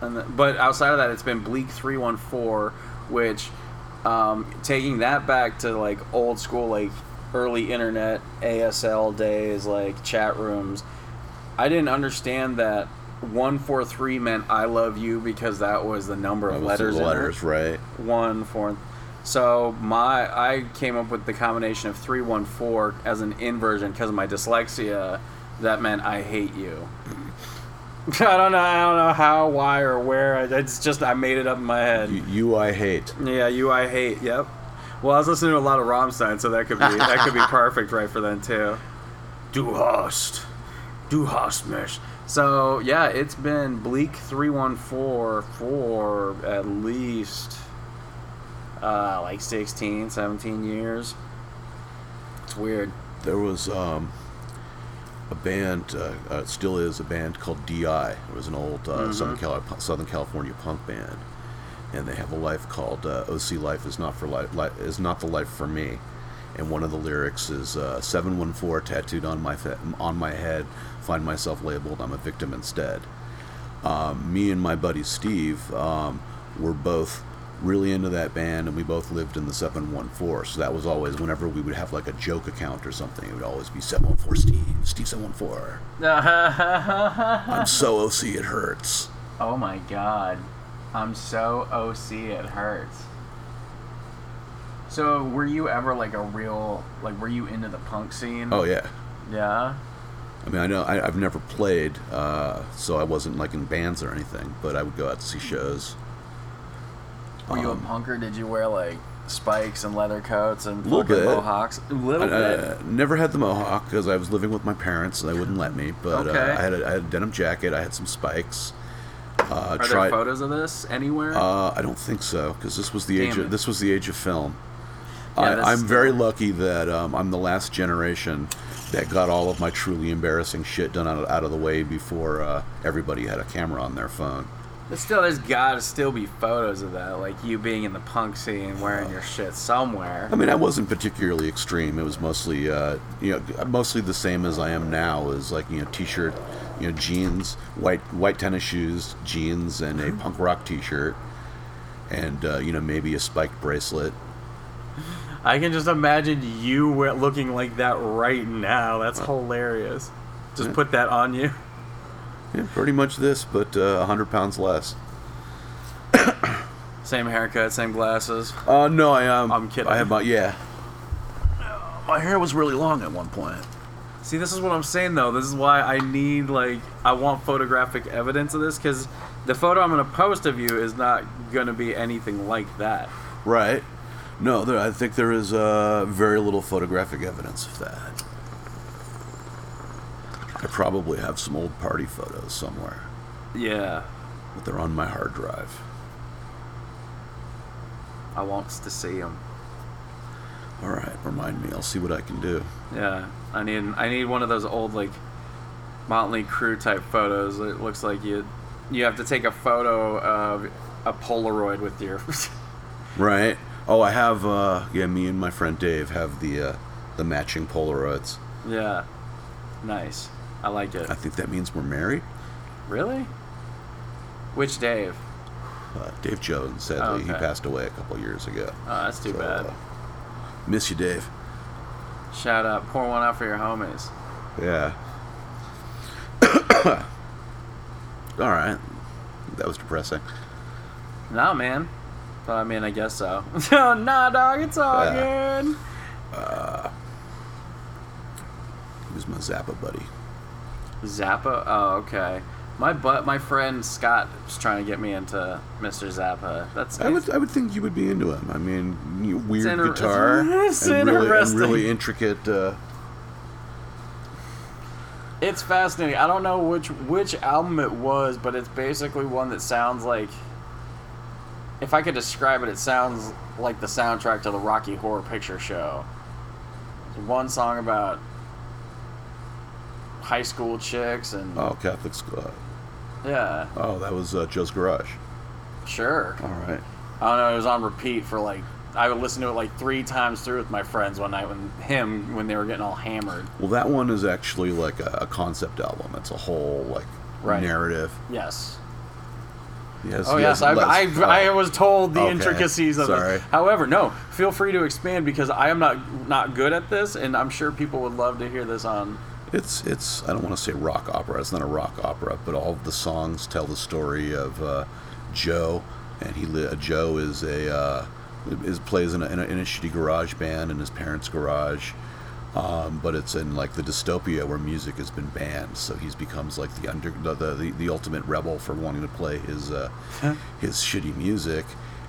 and the, but outside of that, it's been Bleak three one four, which um, taking that back to like old school, like early internet ASL days, like chat rooms. I didn't understand that one four three meant I love you because that was the number of letters. in letters, right. One four. So my I came up with the combination of three one four as an inversion because of my dyslexia. That meant I hate you. I don't know. I don't know how, why, or where. It's just I made it up in my head. You, you I hate. Yeah, you I hate. Yep. Well, I was listening to a lot of Rammstein, so that could be that could be perfect right for them too. Du hast, du hast mich. So yeah, it's been Bleak three one four for at least uh, like 16, 17 years. It's weird. There was um, a band, uh, uh, still is a band called DI. It was an old uh, Mm-hmm. Southern, Cali- Southern California punk band, and they have a life called uh, "OC Life is not for life, li- is not the life for me." And one of the lyrics is uh, "714 tattooed on my fe- on my head. Find myself labeled. I'm a victim instead." Um, me and my buddy Steve um, were both really into that band, and we both lived in the 714. So that was always whenever we would have like a joke account or something, it would always be 714 Steve, Steve 714. I'm so OC it hurts. oh my god, I'm so OC it hurts. So were you ever like a real like were you into the punk scene? Oh yeah. yeah. I mean, I know I, I've never played, uh, so I wasn't like in bands or anything, but I would go out to see shows. Were you a Um, punker? Did you wear like spikes and leather coats and Little bit. mohawks? A little I, bit. uh, never had the mohawk because I was living with my parents and they wouldn't let me. But Okay. uh, I had a, I had a denim jacket. I had some spikes. Uh, Are there photos of this anywhere? Uh, I don't think so because this was the Damn age. Of, this was the age of film. Yeah, I, I'm still- very lucky that um, I'm the last generation that got all of my truly embarrassing shit done out of, out of the way before uh, everybody had a camera on their phone. But still, there's gotta still be photos of that, like you being in the punk scene, wearing your shit somewhere. I mean, I wasn't particularly extreme. It was mostly, uh, you know, mostly the same as I am now. Is like you know, t-shirt, you know, jeans, white white tennis shoes, jeans, and a punk rock t-shirt, and uh, you know, maybe a spiked bracelet. I can just imagine you looking like that right now. That's hilarious. Just Yeah. put that on you. Yeah, pretty much this, but uh, hundred pounds less. Same haircut, same glasses. Uh, no, I um, I'm kidding. I have my yeah. My hair was really long at one point. See, this is what I'm saying though. This is why I need like I want photographic evidence of this because the photo I'm gonna post of you is not gonna be anything like that. Right. No, there, I think there is uh, very little photographic evidence of that. I probably have some old party photos somewhere, Yeah, but they're on my hard drive. I wants to see them. All right, remind me. I'll see what I can do. Yeah, I need I need one of those old like Motley Crue type photos. It looks like you you have to take a photo of a Polaroid with your. Right. Oh, I have. Uh, yeah, me and my friend Dave have the uh, the matching Polaroids. yeah, nice. I like it. I think that means we're married. Really? Which Dave? Uh, Dave Jones, sadly, he Okay. passed away a couple years ago. Oh, that's too So, bad. uh, miss you, Dave. Shout out, pour one out for your homies. Yeah. All right. That was depressing. Nah, man. But I mean, I guess so. oh, nah, dog, it's all Yeah. good. He was my Zappa buddy. Zappa. Oh, okay. My but my friend Scott was trying to get me into Mr. Zappa. That's I would, I would think you would be into him. I mean, weird inter- guitar it's and, really, and really intricate. Uh, It's fascinating. I don't know which which album it was, but it's basically one that sounds like. If I could describe it, it sounds like the soundtrack to the Rocky Horror Picture Show. There's one song about high school chicks and oh, Catholic school. yeah, Oh, that was uh, Joe's Garage. sure. All right. I don't know. It was on repeat for like I would listen to it like three times through with my friends one night when him when they were getting all hammered. Well, that one is actually like a, a concept album. It's a whole like Right. narrative. Yes. Yes. Oh yes, I, I, I was told the Okay. intricacies of Sorry. it. However, no, feel free to expand because I am not not good at this, and I'm sure people would love to hear this on. It's it's I don't want to say rock opera. It's not a rock opera, but all of the songs tell the story of uh, Joe, and he li- uh, Joe is a uh, is plays in a, in a in a shitty garage band in his parents' garage. Um, but it's in like the dystopia where music has been banned, so he's becomes like the under the, the, the ultimate rebel for wanting to play his uh, his shitty music,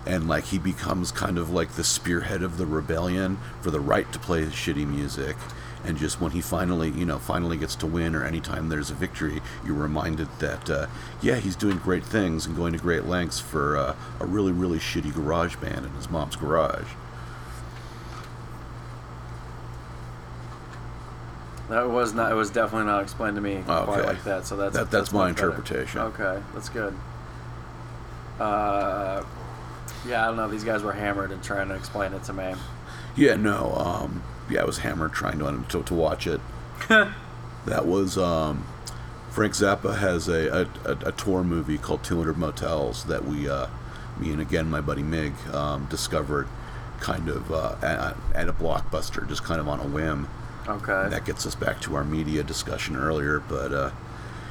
and like he becomes kind of like the spearhead of the rebellion for the right to play shitty music. And just when he finally you know finally gets to win or anytime there's a victory you're reminded that uh, yeah he's doing great things and going to great lengths for uh, a really really shitty garage band in his mom's garage That was not. It was definitely not explained to me quite like that. So that's That- that's my much better. interpretation. Okay, that's good. Uh, yeah, I don't know. These guys were hammered and trying to explain it to me. Yeah, no. Um, yeah, I was hammered trying to to, to watch it. that was um, Frank Zappa has a, a, a, a tour movie called 200 Motels that we, uh, me and again my buddy Mig, um, discovered kind of uh, at, at a blockbuster, just kind of on a whim. Okay. That gets us back to our media discussion earlier, but uh,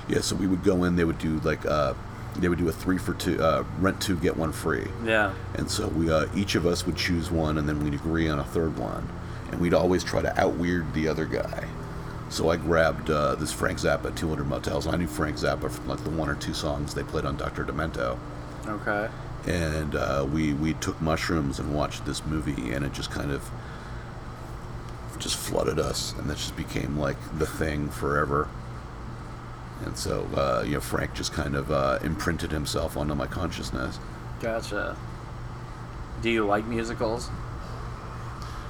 yeah, so we would go in. They would do like uh, they would do a three for two, uh, rent two get one free. Yeah. And so we uh, each of us would choose one, and then we'd agree on a third one, and we'd always try to out weird the other guy. So I grabbed uh, this Frank Zappa 200 Motels. I knew Frank Zappa from like the one or two songs they played on Dr. Demento, Okay. and uh, we we took mushrooms and watched this movie, and it just kind of just flooded us, and that just became like the thing forever. And so, uh, you know, Frank just kind of uh, imprinted himself onto my consciousness. Gotcha. Do you like musicals?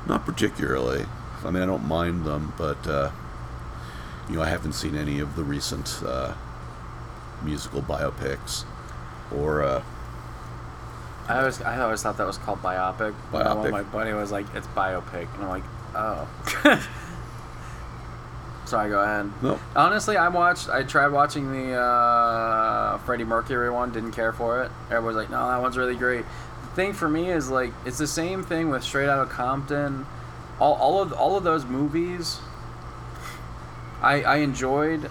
Not particularly. I mean, I don't mind them, but uh, you know, I haven't seen any of the recent uh, musical biopics or uh, I always, I always thought that was called biopic. But Biopic. My buddy was like, "It's biopic," and I'm like, "Oh." Sorry, go ahead. No. Honestly, I watched. I tried watching the uh, Freddie Mercury one. Didn't care for it. Everybody's like, "No, that one's really great." The thing for me is like, it's the same thing with Straight Outta Compton. All, all of all of those movies. I I enjoyed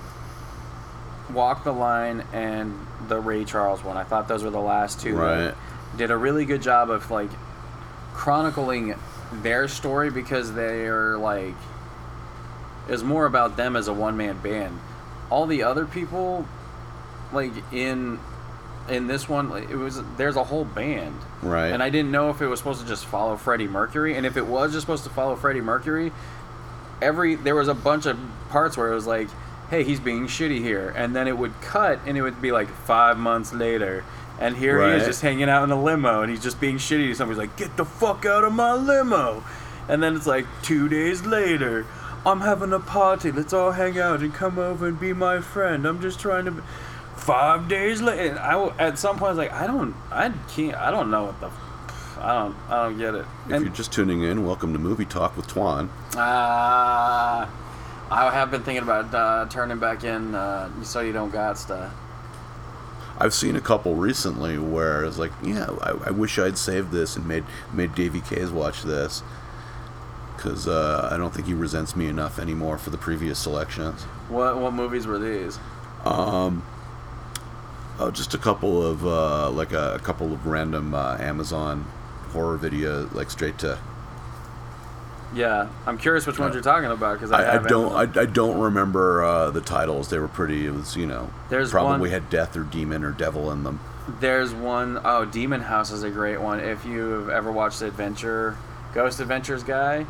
Walk the Line and the Ray Charles one. I thought those were the last two. Right. Did a really good job of like chronicling their story because they are like was more about them as a one man band. All the other people, like in in this one, it was there's a whole band, Right. And I didn't know if it was supposed to just follow Freddie Mercury, and if it was just supposed to follow Freddie Mercury, every there was a bunch of parts where it was like, hey, he's being shitty here, and then it would cut, and it would be like five months later. And here he is just hanging out in a limo and he's just being shitty to somebody. He's like, get the fuck out of my limo. And then it's like two days later, I'm having a party. Let's all hang out and come over and be my friend. I'm just trying to. Be... Five days later, I at some point I was like, I don't, I can't, I don't know what the, I don't, I don't get it. if And you're just tuning in, welcome to Movie Talk with Twan. uh, I have been thinking about uh, turning back in, uh, so you don't got stuff. I've seen a couple recently where it's like, yeah, I, I wish I'd saved this and made made Davey Case watch this because uh, I don't think he resents me enough anymore for the previous selections. What what movies were these? Um, oh, just a couple of uh, like a, a couple of random uh, Amazon horror video, like straight to. Yeah, I'm curious which ones you're talking about because I, I, I don't. I, I don't remember uh, the titles. They were pretty. It was you know. There's probably one- had death or demon or devil in them. There's one oh Demon House is a great one. If you've ever watched the Adventure, Ghost Adventures guy,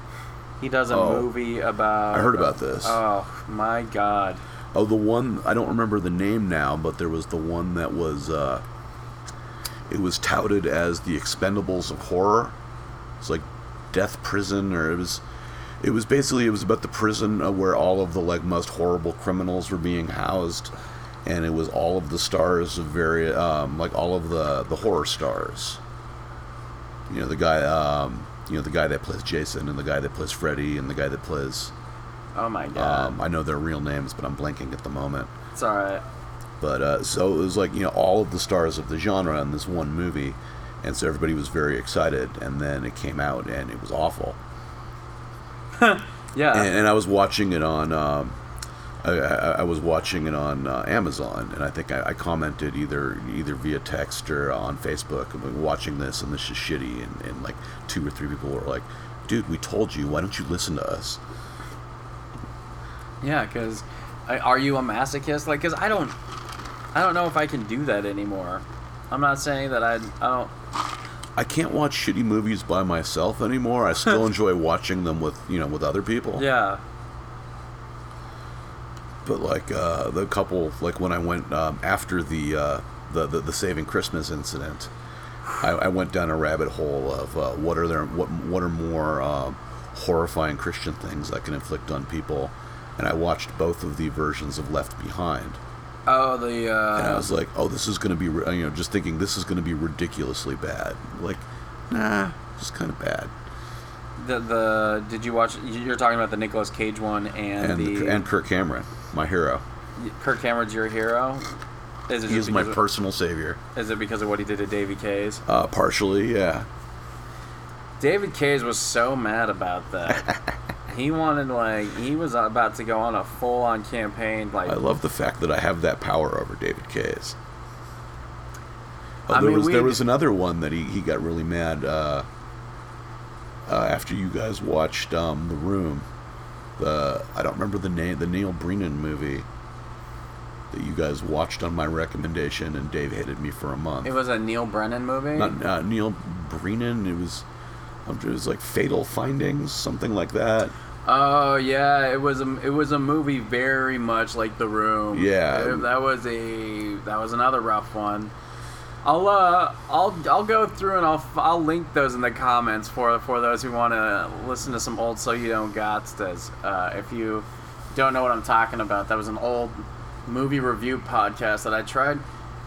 he does a Oh. movie about. I heard about this. Oh my god! Oh, the one I don't remember the name now, but there was the one that was. Uh, it was touted as the Expendables of horror. It's like Death Prison, or it was. It was basically it was about the prison where all of the like most horrible criminals were being housed, and it was all of the stars of very um, like all of the the horror stars. You know the guy, um, you know the guy that plays Jason, and the guy that plays Freddy, and the guy that plays. Oh my god! Um, I know their real names, but I'm blanking at the moment. it's all right. But uh, so it was like you know all of the stars of the genre in this one movie, and so everybody was very excited. And then it came out, and it was awful. Yeah. And, and I was watching it on, um, I, I, I was watching it on uh, Amazon, and I think I, I commented either either via text or on Facebook, I'm watching this, and this is shitty. And, and like two or three people were like, "Dude, we told you. Why don't you listen to us?" Yeah, because are you a masochist? Like, because I don't, I don't know if I can do that anymore. I'm not saying that I, I don't. I can't watch shitty movies by myself anymore. I still enjoy watching them with you know with other people. Yeah. But like uh, the couple, like when I went um, after the, uh, the the the Saving Christmas incident, I, I went down a rabbit hole of uh, what are there what what are more um, horrifying Christian things I can inflict on people, and I watched both of the versions of Left Behind. Oh, the. Uh, and I was like, "Oh, this is going to be," you know, just thinking this is going to be ridiculously bad. Like, nah, just kind of bad. the the did you watch? You're talking about the Nicolas Cage one and, And the and Kirk Cameron, my hero. Kirk Cameron's your hero. Is it He is my of- personal savior. Is it because of what he did to David Case? Uh, partially, yeah. David Case was so mad about that. he wanted like he was about to go on a full on campaign like I love the fact that I have that power over David Case. Oh, I there mean, was there was another one that he, he got really mad uh, uh, after you guys watched um, the Room. The I don't remember the name the Neil Breen movie that you guys watched on my recommendation, and Dave hated me for a month. it was a Neil Breen movie. Not uh, Neil Brennan. It was it was like Fatal Findings, something like that. Oh yeah, it was a it was a movie very much like The Room. Yeah. It- that was a that was another rough one. I'll uh I'll I'll go through and I'll I'll link those in the comments for for those who want to listen to some old So You Don't Gotstas. Uh, if you don't know what I'm talking about, that was an old movie review podcast that I tried.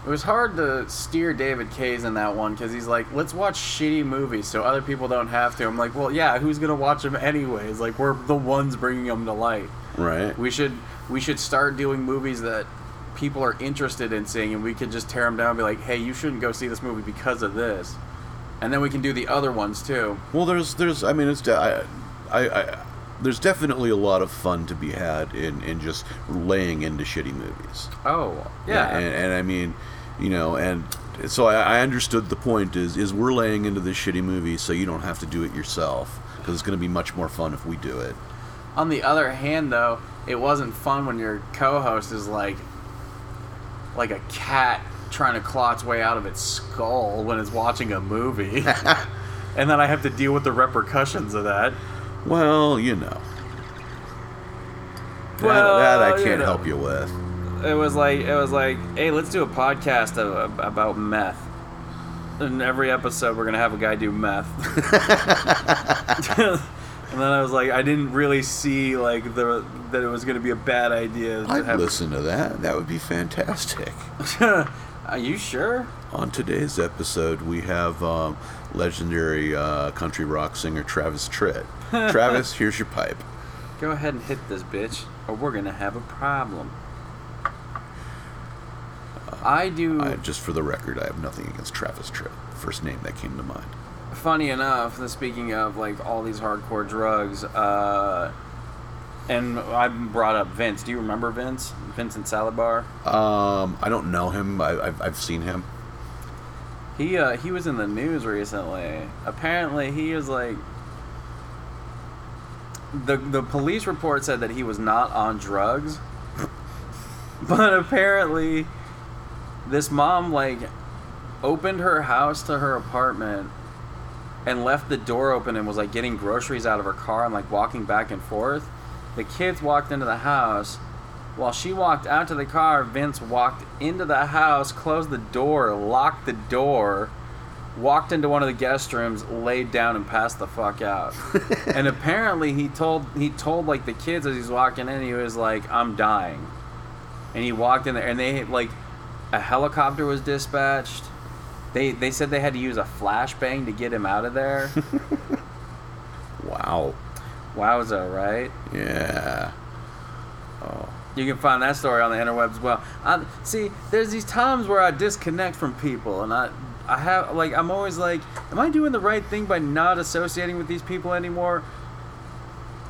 It was hard to steer David Case in that one because he's like, let's watch shitty movies so other people don't have to. I'm like, well, yeah, who's gonna watch them anyways? Like, we're the ones bringing them to light. Right. We should we should start doing movies that people are interested in seeing, and we could just tear them down and be like, hey, you shouldn't go see this movie because of this, and then we can do the other ones too. Well, there's, there's, I mean, it's, I, I, I, there's definitely a lot of fun to be had in, in just laying into shitty movies. Oh, yeah. And, and I mean, you know, and so I, I understood the point is, is we're laying into this shitty movie so you don't have to do it yourself because it's going to be much more fun if we do it. On the other hand, though, it wasn't fun when your co-host is like, like a cat trying to claw its way out of its skull when it's watching a movie, and then I have to deal with the repercussions of that. Well, you know. That, Well, that I can't know. help you with. It was like it was like, hey, let's do a podcast of, about meth. In every episode, we're gonna have a guy do meth. and then I was like, I didn't really see like the that it was gonna be a bad idea to I'd have. listen to that. That would be fantastic. Are you sure? On today's episode, we have um, legendary uh, country rock singer Travis Tritt. Travis, here's your pipe. Go ahead and hit this bitch, or we're gonna have a problem. I do. I, just for the record, I have nothing against Travis Tritt. First name that came to mind. funny enough, the speaking of like all these hardcore drugs, uh, and I brought up Vince. Do you remember Vince? Vincent Salabar. Um, I don't know him. I, I've, I've seen him. He uh, he was in the news recently. Apparently, he is like the the police report said that he was not on drugs, but apparently, this mom like opened her house to her apartment and left the door open and was like getting groceries out of her car and like walking back and forth. The kids walked into the house. While she walked out to the car, Vince walked into the house, closed the door, locked the door, walked into one of the guest rooms, laid down, and passed the fuck out. and apparently, he told he told like the kids as he's walking in, he was like, "I'm dying," and he walked in there, and they like a helicopter was dispatched. They they said they had to use a flashbang to get him out of there. Wow. Wowza, right? Yeah. Oh. You can find that story on the interwebs as well. I, see, there's these times where I disconnect from people, and I, I have like I'm always like, am I doing the right thing by not associating with these people anymore?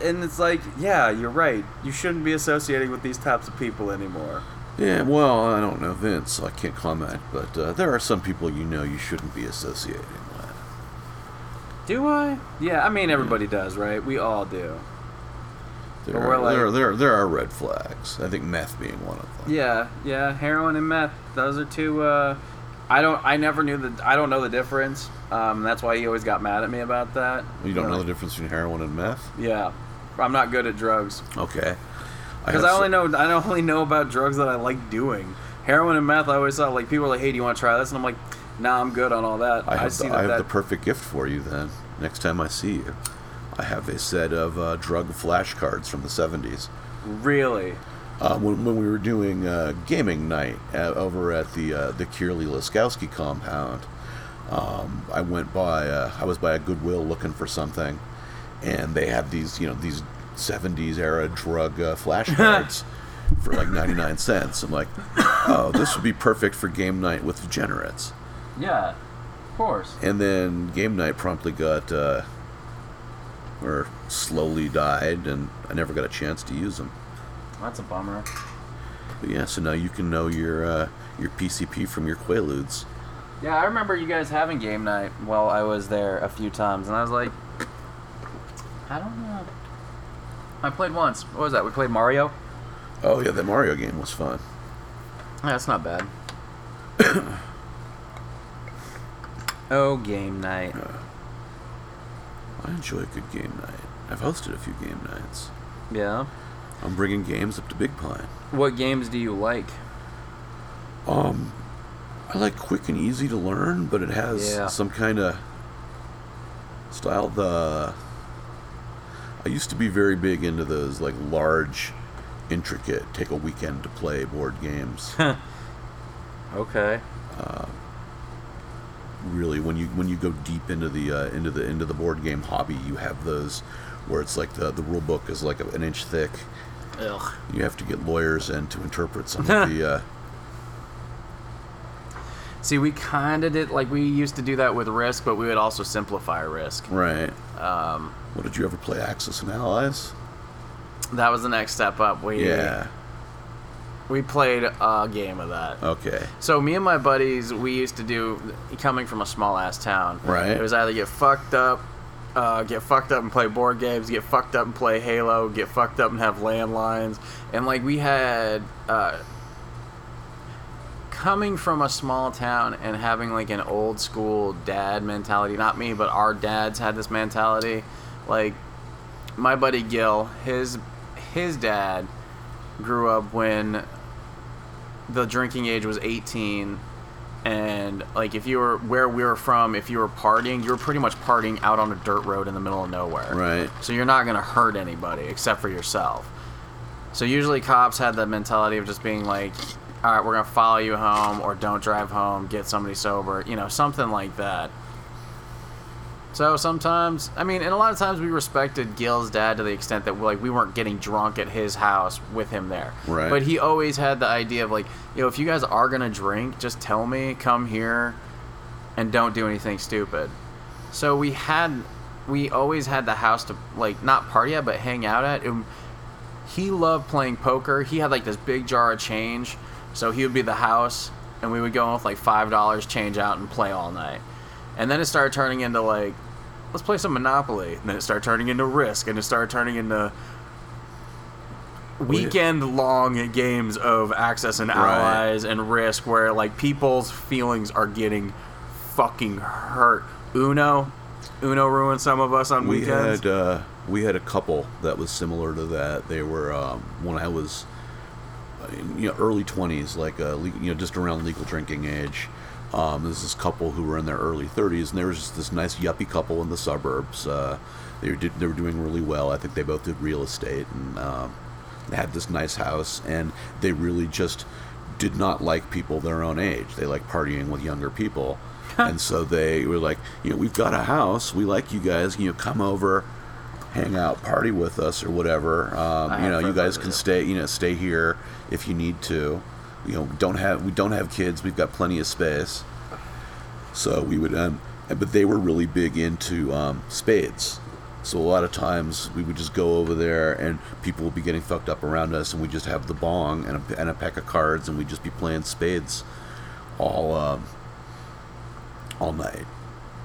And it's like, yeah, you're right. You shouldn't be associating with these types of people anymore. Yeah, well, I don't know Vince, so I can't comment, but uh, there are some people you know you shouldn't be associating with. Do I? Yeah, I mean everybody does, right? We all do. There, are, like- there, are, there, are, there are red flags. I think meth being one of them. Yeah, yeah, heroin and meth. Those are two. Uh, I don't. I never knew the. I don't know the difference. Um, that's why he always got mad at me about that. You don't Like, know the difference between heroin and meth? Yeah, I'm not good at drugs Okay. Because have I, only know. I only know about drugs that I like doing. Heroin and meth. I always thought like people are like, "Hey, do you want to try this?" And I'm like, "Nah, I'm good on all that." I have, see the, that. I have that the perfect gift for you then. Next time I see you, I have a set of uh, drug flashcards from the 70s. really. Uh, when, when we were doing uh, gaming night uh, over at the uh, the Kierley Laskowski compound, um, I went by. Uh, I was by a Goodwill looking for something, and they had these you know these 70s era drug uh, flashcards for like 99 cents. I'm like, oh, this would be perfect for game night with degenerates. Yeah, of course. And then game night promptly got, uh, or slowly died, and I never got a chance to use them. That's a bummer. But yeah, so now you can know your uh, your PCP from your Quaaludes. Yeah, I remember you guys having game night while I was there a few times, and I was like, I don't know. I played once. What was that? We played Mario. Oh yeah, the Mario game was fun. Yeah, that's not bad. oh, game night. I enjoy a good game night. I've hosted a few game nights. Yeah. I'm bringing games up to Big Pine. What games do you like? Um, I like quick and easy to learn, but it has Yeah. some kind of style. The I used to be very big into those like large, intricate, take a weekend to play board games. Okay. really, when you when you go deep into the uh, into the into the board game hobby, you have those where it's like the the rule book is like an inch thick. Ugh. You have to get lawyers in to interpret some of the. Uh, See, we kind of did like we used to do that with Risk, but we would also simplify Risk. right. Um, What did you ever play? Axis and Allies. that was the next step up. We Yeah. we played a game of that. Okay. So me and my buddies, we used to do coming from a small ass town. Right. It was either get fucked up, uh, get fucked up and play board games, get fucked up and play Halo, get fucked up and have landlines, and like we had. Uh, coming from a small town and having like an old school dad mentality not me but our dads had this mentality like my buddy gil his his dad grew up when the drinking age was 18 and like if you were where we were from if you were partying you were pretty much partying out on a dirt road in the middle of nowhere. Right. so you're not going to hurt anybody except for yourself. So usually cops had the mentality of just being like all right we're going to follow you home or don't drive home get somebody sober you know something like that so sometimes, I mean, and a lot of times we respected Gil's dad to the extent that like we weren't getting drunk at his house with him there. Right. But he always had the idea of like, you know, if you guys are gonna drink, just tell me, come here, and don't do anything stupid. So we had, we always had the house to like not party at, but hang out at. And he loved playing poker. He had like this big jar of change, so he would be the house, and we would go in with like five dollars change out and play all night. And then it started turning into like, let's play some Monopoly. And then it started turning into Risk, and it started turning into weekend long games of Axis and Allies and Risk, where like people's feelings are getting fucking hurt. Uno, Uno ruined some of us on We weekends. had uh, we had a couple that was similar to that. They were um, when I was uh, in, you know early twenties, like uh, le- you know just around legal drinking age. Um, there's this couple who were in their early 30s, and there was just this nice yuppie couple in the suburbs. Uh, they were did, they were doing really well. I think they both did real estate, and um, they had this nice house, and they really just did not like people their own age. They like partying with younger people, and so they were like, you know, we've got a house. We like you guys. You know, come over, hang out, party with us, or whatever. Um, you know, you guys can stay. You know, stay here if you need to. You know, don't have we don't have kids. We've got plenty of space. So we would, um, but they were really big into um, spades. So a lot of times we would just go over there and people would be getting fucked up around us, and we just have the bong and a, and a pack of cards, and we'd just be playing spades all um, all night.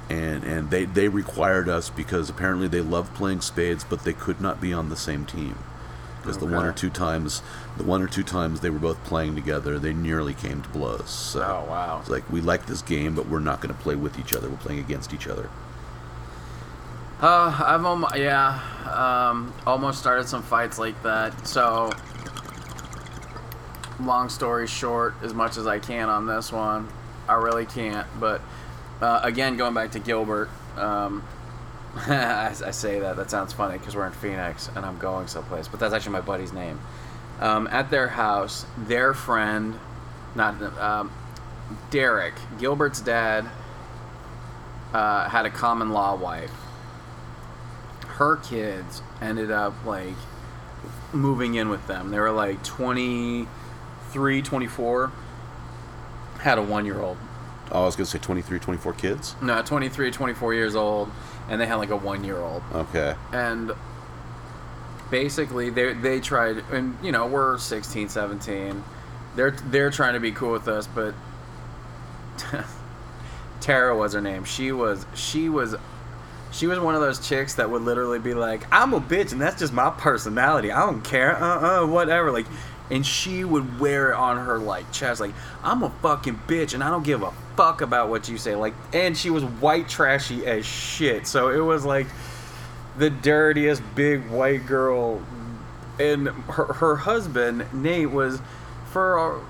And and they they required us because apparently they loved playing spades, but they could not be on the same team. Because the one or two times, the one or two times they were both playing together, they nearly came to blows. So Oh, wow. It's like we like this game, but we're not going to play with each other. We're playing against each other. Uh, I've almost yeah, um, almost started some fights like that. So, long story short, as much as I can on this one, I really can't. But uh, again, going back to Gilbert, um, I, I say that that sounds funny because we're in Phoenix and I'm going someplace, but that's actually my buddy's name. Um, at their house, their friend, not um, Derek, Gilbert's dad, uh, had a common law wife her kids ended up like moving in with them. They were like 23, 24. Had a one year old. Oh, I was going to say 23, 24 kids. No, 23, 24 years old. And they had like a one year old. Okay. And basically, they, they tried, and you know, we're 16, 17. They're, they're trying to be cool with us, but Tara was her name. She was, she was she was one of those chicks that would literally be like, "I'm a bitch, and that's just my personality. I don't care, uh, uh, whatever." Like, and she would wear it on her like chest, like, "I'm a fucking bitch, and I don't give a fuck about what you say." Like, and she was white trashy as shit. So it was like the dirtiest big white girl, and her her husband Nate was for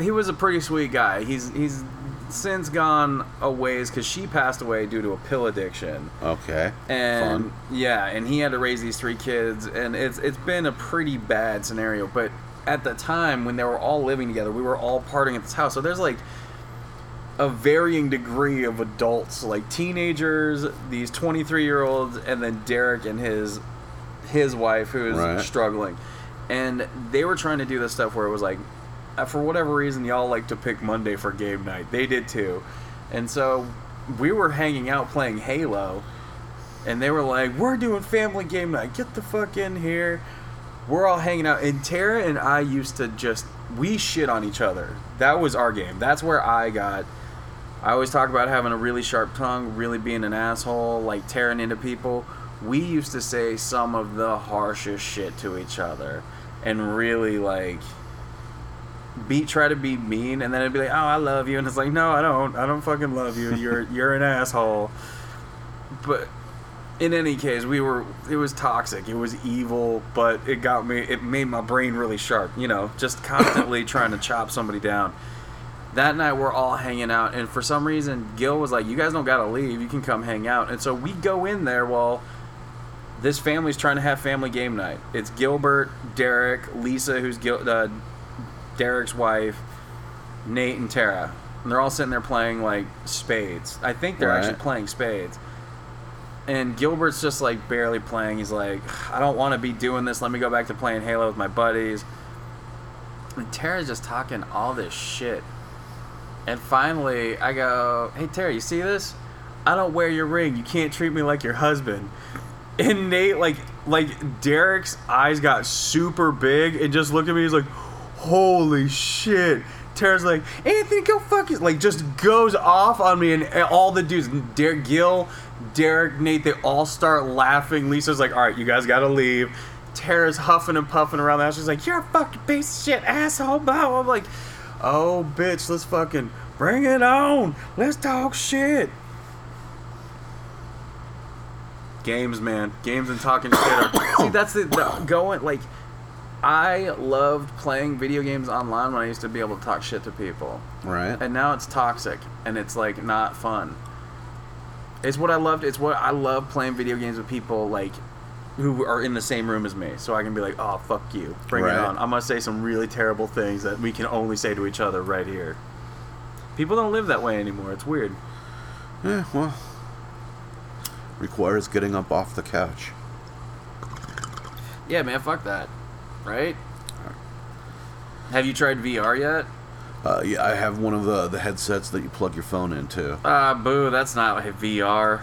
he was a pretty sweet guy. He's he's since gone a ways because she passed away due to a pill addiction. Okay. And Fun. yeah, and he had to raise these three kids, and it's it's been a pretty bad scenario. But at the time when they were all living together, we were all partying at this house. So there's like a varying degree of adults, like teenagers, these 23 year olds, and then Derek and his his wife who is Right. struggling. And they were trying to do this stuff where it was like, uh, for whatever reason, y'all like to pick Monday for game night. They did too. And so we were hanging out playing Halo, and they were like, We're doing family game night. Get the fuck in here. We're all hanging out. And Tara and I used to just, we shit on each other. That was our game. That's where I got. I always talk about having a really sharp tongue, really being an asshole, like tearing into people. We used to say some of the harshest shit to each other and really like be try to be mean and then it'd be like, "Oh, I love you." And it's like, "No, I don't. I don't fucking love you. You're you're an asshole." But in any case, we were it was toxic. It was evil, but it got me it made my brain really sharp, you know, just constantly trying to chop somebody down that night we're all hanging out and for some reason gil was like you guys don't gotta leave. You can come hang out. And so we go in there while this family's trying to have family game night. It's gilbert derek lisa who's Gil- uh, derek's wife nate and tara. And they're all sitting there playing like spades. I think they're Right. actually playing spades. And gilbert's just like barely playing. He's like i don't want to be doing this. Let me go back to playing halo with my buddies. And tara's just talking all this shit and finally, I go, "Hey Terry, you see this? I don't wear your ring. You can't treat me like your husband." And Nate, like, like Derek's eyes got super big and just looked at me. He's like, "Holy shit!" Tara's like, "Anthony, go fuck you!" Like, just goes off on me, and all the dudes, Derek, Gil, Derek, Nate, they all start laughing. Lisa's like, "All right, you guys got to leave." Tara's huffing and puffing around the house. She's like, "You're a fucking piece of shit, asshole!" Blah. I'm like, "Oh, bitch, let's fucking bring it on. Let's talk shit." Games, man, games and talking shit. Are, see, that's the, the going like. I loved playing video games online when I used to be able to talk shit to people, Right. and now it's toxic and it's like not fun. It's what I loved. It's what I love playing video games with people like who are in the same room as me, so I can be like, "Oh, fuck you, bring Right. it on." I'm gonna say some really terrible things that we can only say to each other right here. People don't live that way anymore. It's weird. Yeah, well, requires getting up off the couch. Yeah, man, fuck that. Right? Have you tried VR yet? Uh, yeah, I have one of the the headsets that you plug your phone into. Ah, boo, that's not like VR.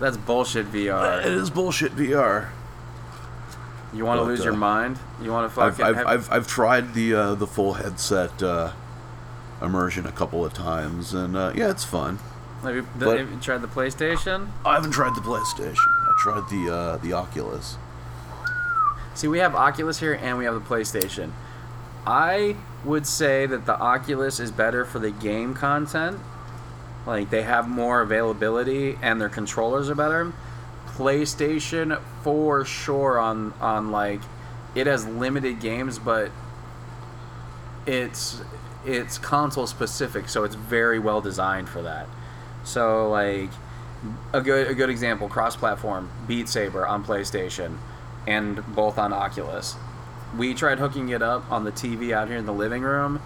That's bullshit VR. It is bullshit VR. You want to lose uh, your mind? You want to I've I've, have- I've, I've tried the uh, the full headset uh, immersion a couple of times, and uh, yeah, it's fun. have you, the, have you tried the PlayStation? I haven't tried the PlayStation. I tried the uh, the Oculus. See, we have Oculus here and we have the PlayStation. I would say that the Oculus is better for the game content. Like they have more availability and their controllers are better. PlayStation for sure on on like it has limited games, but it's it's console specific, so it's very well designed for that. So like a good a good example, cross platform, Beat Saber on PlayStation and both on Oculus. We tried hooking it up on the TV out here in the living room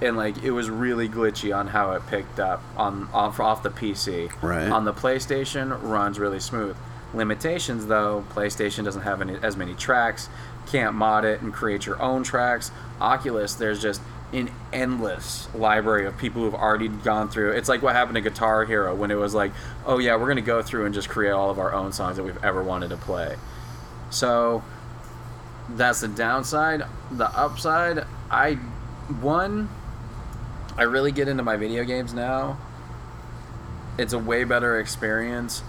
and like it was really glitchy on how it picked up on off off the PC. Right. On the PlayStation runs really smooth. Limitations though, PlayStation doesn't have any, as many tracks, can't mod it and create your own tracks. Oculus, there's just an endless library of people who've already gone through. It's like what happened to Guitar Hero when it was like, oh yeah, we're gonna go through and just create all of our own songs that we've ever wanted to play. So that's the downside. The upside, I one, I really get into my video games now. It's a way better experience,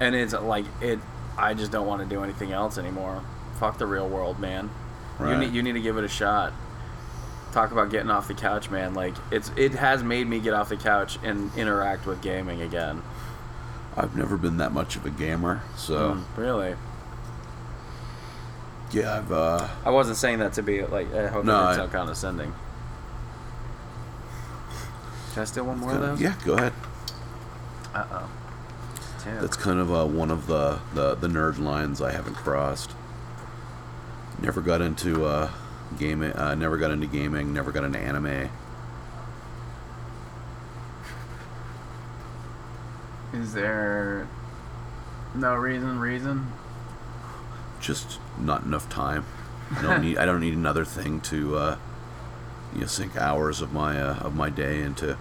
and it's like it. I just don't want to do anything else anymore. Fuck the real world, man. You need you need to give it a shot. Talk about getting off the couch, man. Like it's it has made me get off the couch and interact with gaming again. I've never been that much of a gamer, so Mm, really, yeah, I've uh, I wasn't saying that to be like. I hope No, no, it I- didn't sound condescending. Can I steal one more of those? yeah, go ahead. Uh oh. That's kind of uh, one of the, the the nerd lines I haven't crossed. Never got into uh, gaming. Uh, never got into gaming. Never got into anime. Is there no reason? Reason? Just not enough time. I don't need. I don't need another thing to uh, you know sink hours of my uh, of my day into.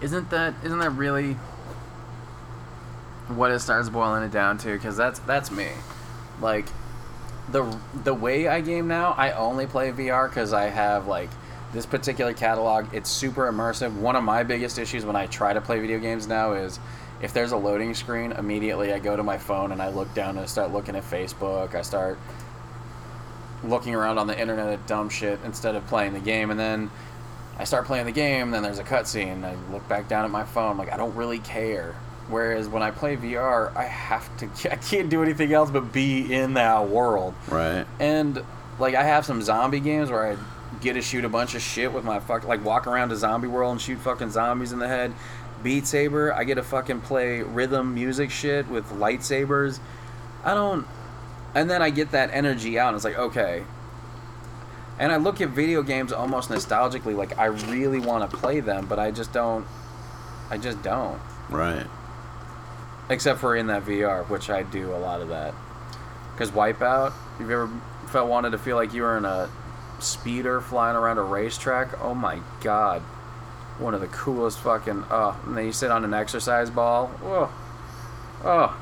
Isn't that isn't that really what it starts boiling it down to? Because that's that's me. Like the the way I game now, I only play VR because I have like this particular catalog. It's super immersive. One of my biggest issues when I try to play video games now is if there's a loading screen, immediately I go to my phone and I look down and I start looking at Facebook. I start looking around on the internet at dumb shit instead of playing the game, and then I start playing the game, then there's a cutscene. I look back down at my phone, like I don't really care. Whereas when I play VR, I have to, I can't do anything else but be in that world. Right. And like I have some zombie games where I get to shoot a bunch of shit with my fuck, like walk around a zombie world and shoot fucking zombies in the head. Beat Saber, I get to fucking play rhythm music shit with lightsabers. I don't, and then I get that energy out, and it's like okay. And I look at video games almost nostalgically, like I really want to play them, but I just don't. I just don't. Right. Except for in that VR, which I do a lot of that. Because Wipeout, you've ever felt wanted to feel like you were in a speeder flying around a racetrack? Oh my god. One of the coolest fucking. Oh, and then you sit on an exercise ball. Oh. Oh.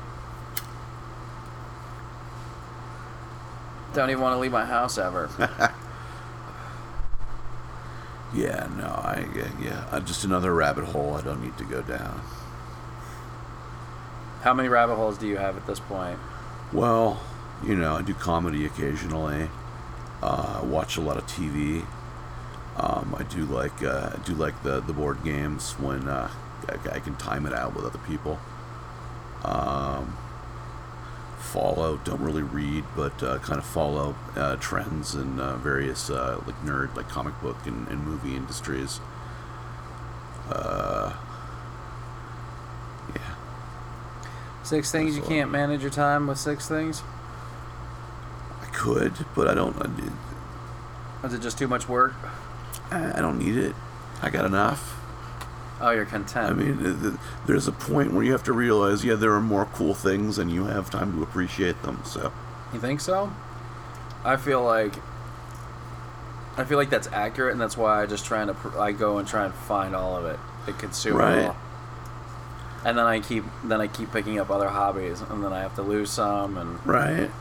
Don't even want to leave my house ever. Yeah. No. I. Yeah. yeah. Uh, just another rabbit hole. I don't need to go down. How many rabbit holes do you have at this point? Well, you know, I do comedy occasionally. Uh, I watch a lot of TV. Um, I do like uh, I do like the the board games when uh, I, I can time it out with other people. Um, follow, don't really read, but uh, kind of follow uh, trends in uh, various uh, like nerd, like comic book and, and movie industries. Uh, yeah. Six things you That's all. can't manage your time with six things? I could, but I don't. I, Is it just too much work? I don't need it. I got enough. Oh, you're content. I mean, th- th- there's a point where you have to realize, yeah, there are more cool things, and you have time to appreciate them. So, You think so? I feel like I feel like that's accurate, and that's why I just trying to I go and try and find all of it, and consume Right. it all. And then I keep then I keep picking up other hobbies, and then I have to lose some. And right.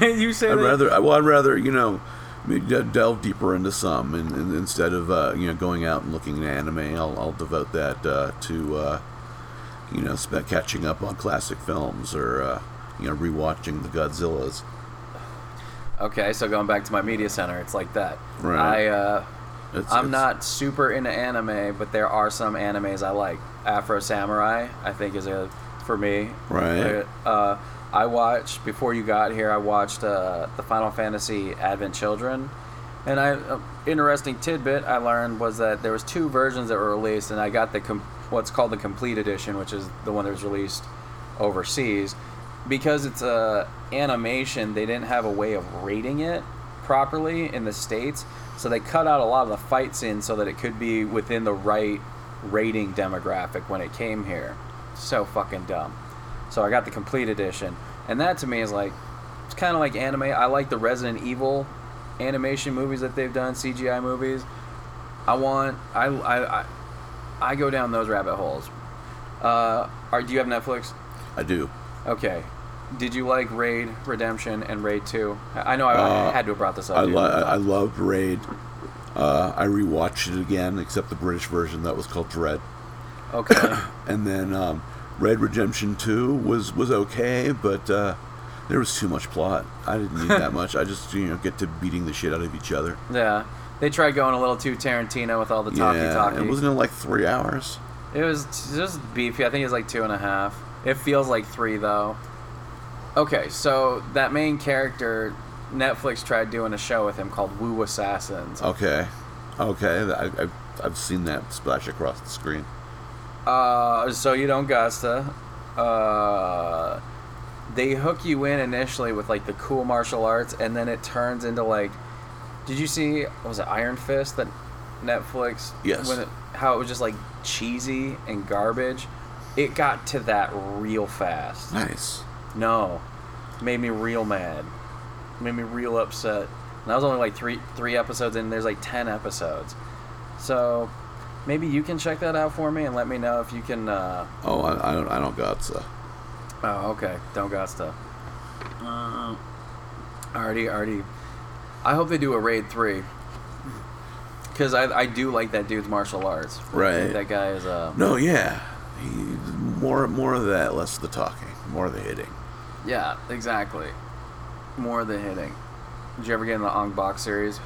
you say I'd that? rather. Well, I'd rather you know delve deeper into some, and, and instead of uh, you know going out and looking at anime, I'll, I'll devote that uh, to uh, you know, sp- catching up on classic films or uh, you know, rewatching the Godzillas. Okay, so going back to my media center, it's like that. Right. I uh, It's, I'm it's- not super into anime, but there are some animes I like. Afro Samurai, I think, is a for me. Right. Uh, I watched before you got here. I watched uh, the Final Fantasy Advent Children, and I uh, interesting tidbit I learned was that there was two versions that were released, and I got the com- what's called the complete edition, which is the one that was released overseas. Because it's a animation, they didn't have a way of rating it properly in the states, so they cut out a lot of the fight scenes so that it could be within the right rating demographic when it came here. So fucking dumb. So I got the complete edition, and that to me is like it's kind of like anime. I like the Resident Evil animation movies that they've done, CGI movies. I want I I I, I go down those rabbit holes. Uh, are do you have Netflix? I do. Okay. Did you like Raid Redemption and Raid Two? I I know I, I Uh, had to have brought this up. I, dude. lo- I loved Raid. Uh, I rewatched it again, except the British version that was called Dredd. Okay. and then um, Red Redemption Two was was okay, but uh, there was too much plot. I didn't need that much. I just you know get to beating the shit out of each other. yeah. They tried going a little too Tarantino with all the talky yeah, talky. and wasn't it like three hours? It was just beefy. I think it was like two and a half. It feels like three though. Okay, so that main character, Netflix tried doing a show with him called Wu Assassins. Okay, okay, I, I've I've seen that splash across the screen. Uh, so you don't Gusta. Uh, they hook you in initially with like the cool martial arts, and then it turns into like. Did you see? what Was it Iron Fist that Netflix? Yes. When it, how it was just like cheesy and garbage. It got to that real fast. Nice. No, made me real mad. Made me real upset. And that was only like three three episodes in. There's like ten episodes, so maybe you can check that out for me and let me know if you can. Uh, Oh, I, I don't I don't got so. oh, okay. Don't got stuff. Uh, already, already. I hope they do a raid three. Cause I, I do like that dude's martial arts. Right. That guy is uh No, yeah, he, more more of that, less of the talking, more of the hitting. yeah exactly. More of the hitting. Did you ever get in the Ong Bak series?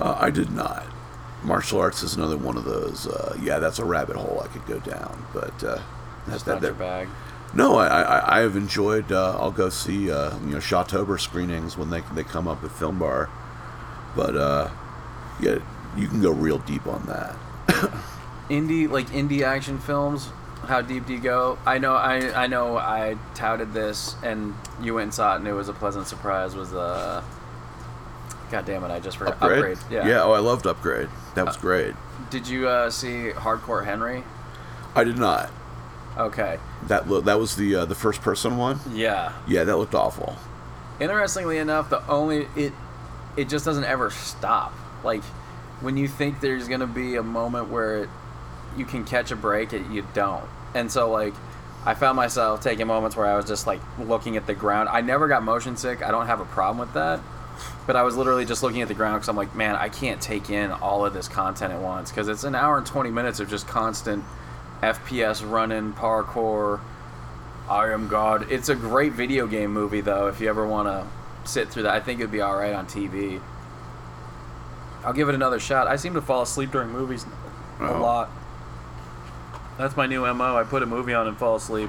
Uh, I did not. Martial arts is another one of those. Uh, yeah, that's a rabbit hole I could go down, but uh, that's Just not your bag. No, I, I I have enjoyed. Uh, I'll go see uh, you know Shawtober screenings when they they come up at Film Bar, but uh, yeah, you can go real deep on that. indie like indie action films how deep do you go i know i i know i touted this and you went and saw it and it was a pleasant surprise was uh god damn it i just forgot Upgrade. yeah Yeah. Oh, I loved Upgrade. That was great. did you uh see hardcore henry I did not. okay That lo- that was the uh, the first person one. yeah Yeah, that looked awful. interestingly enough the only it it just doesn't ever stop like when you think there's gonna be a moment where it, you can catch a break it, you don't and so like i found myself taking moments where i was just like looking at the ground i never got motion sick i don't have a problem with that but i was literally just looking at the ground because i'm like man i can't take in all of this content at once because it's an hour and 20 minutes of just constant fps running parkour I am God. It's a great video game movie, though. If you ever want to sit through that, I think it'd be all right on TV. I'll give it another shot. I seem to fall asleep during movies a Oh. lot. That's my new mo. I put a movie on and fall asleep.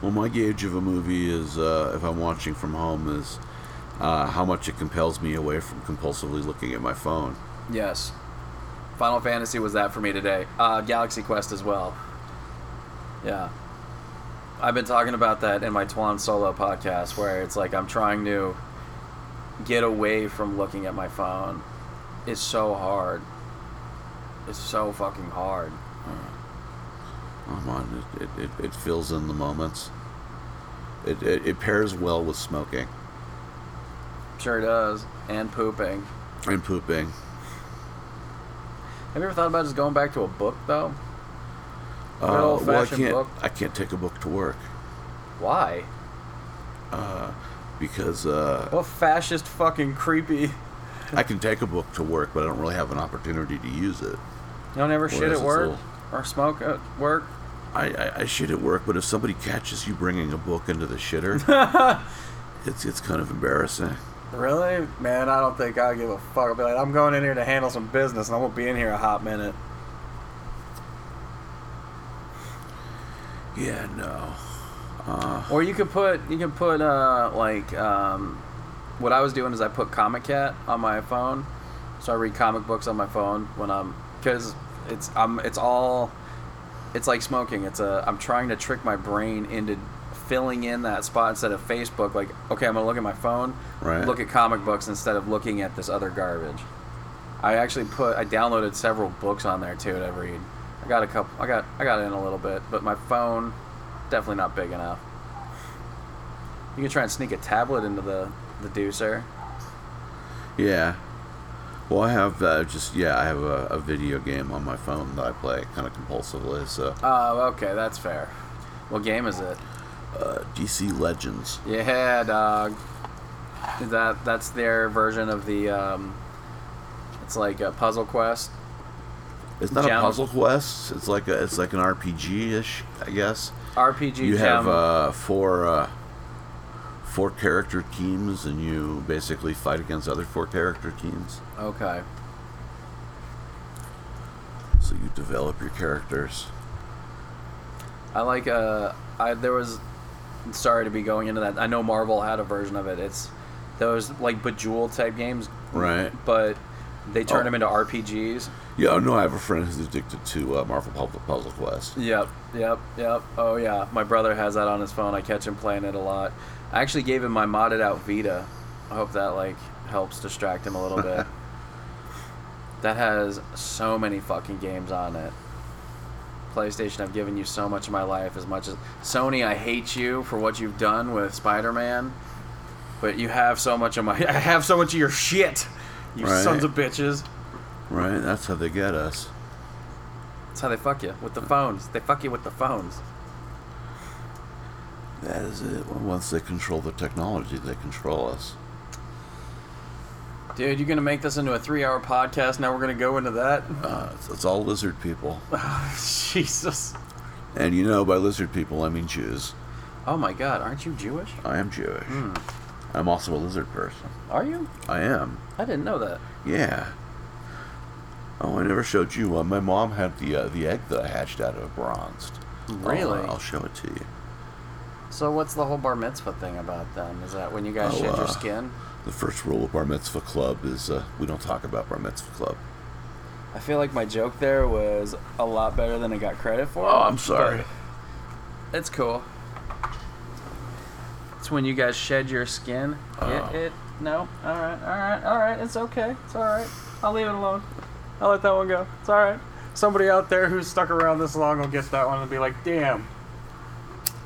Well, my gauge of a movie is uh, if I'm watching from home is uh, how much it compels me away from compulsively looking at my phone. Yes. Final Fantasy was that for me today. Uh, Galaxy Quest as well. Yeah. I've been talking about that in my Twan Solo podcast where it's like I'm trying to get away from looking at my phone. It's so hard. It's so fucking hard. Come on, it, it, it, fills in the moments. It, it, it pairs well with smoking Sure does. And pooping. and pooping. Have you ever thought about just going back to a book though? Uh, well, I can't. book. I can't take a book to work Why? uh, because uh, What fascist fucking creepy. I can take a book to work, but I don't really have an opportunity to use it. You don't ever shit at work? little- or smoke at work? I, I, I shit at work, but if somebody catches you bringing a book into the shitter, it's it's kind of embarrassing. Really? Man, I don't think I give a fuck. I'll be like, I'm going in here to handle some business, and I won't be in here a hot minute. Yeah, no. Uh, Or you could put you can put uh like um, what I was doing is I put Comic Cat on my phone, so I read comic books on my phone when I'm because it's I'm it's all it's like smoking. It's a I'm trying to trick my brain into filling in that spot instead of Facebook. Like okay, I'm gonna look at my phone, Right. look at comic books instead of looking at this other garbage. I actually put I downloaded several books on there too to read. I got a couple. I got I got in a little bit, but my phone definitely not big enough. You can try and sneak a tablet into the the deucer. yeah. Well, I have uh, just yeah, I have a, a video game on my phone that I play kind of compulsively. So Oh, okay, that's fair. What game is it? uh, DC Legends. Yeah, dog. That that's their version of the um. It's like a puzzle quest. It's not Gem. a puzzle quest. It's like a it's like an RPG ish, I guess. RPG. You gem. have uh, four uh, four character teams, and you basically fight against other four character teams. Okay. So you develop your characters. I like uh I there was sorry to be going into that. I know Marvel had a version of it. It's those like Bejeweled type games, Right. but they turn Oh. them into RPGs. Yeah, no, I have a friend who's addicted to uh, Marvel Puzzle Quest. Yep, yep, yep. Oh yeah, my brother has that on his phone. I catch him playing it a lot. I actually gave him my modded out Vita. I hope that like helps distract him a little bit. that has so many fucking games on it. PlayStation, I've given you so much of my life. As much as Sony, I hate you for what you've done with Spider-Man. But you have so much of my. I have so much of your shit. You Right. sons of bitches. Right, that's how they get us. That's how they fuck you with the phones. They fuck you with the phones. That is it. Once they control the technology, they control us. Dude, you're gonna make this into a three-hour podcast. Now we're gonna go into that. Uh, it's, it's all lizard people. Jesus. And you know, by lizard people, I mean Jews. Oh my God, aren't you Jewish? I am Jewish. Hmm. I'm also a lizard person. Are you? I am. I didn't know that. Yeah. Oh, I never showed you. Uh, my mom had the uh, the egg that I hatched out of bronzed. I'll, uh, Really? I'll, show it to you. So what's the whole bar mitzvah thing about then? Is that when you guys Oh, shed uh, your skin? The first rule of Bar Mitzvah Club is uh, we don't talk about Bar Mitzvah Club. I feel like my joke there was a lot better than it got credit for. Oh, I'm sorry. It's cool. It's when you guys shed your skin. Oh. It, it, no. All right, all right, all right. It's okay. It's all right. I'll leave it alone. I'll let that one go. It's all right. Somebody out there who's stuck around this long will get that one and be like, damn.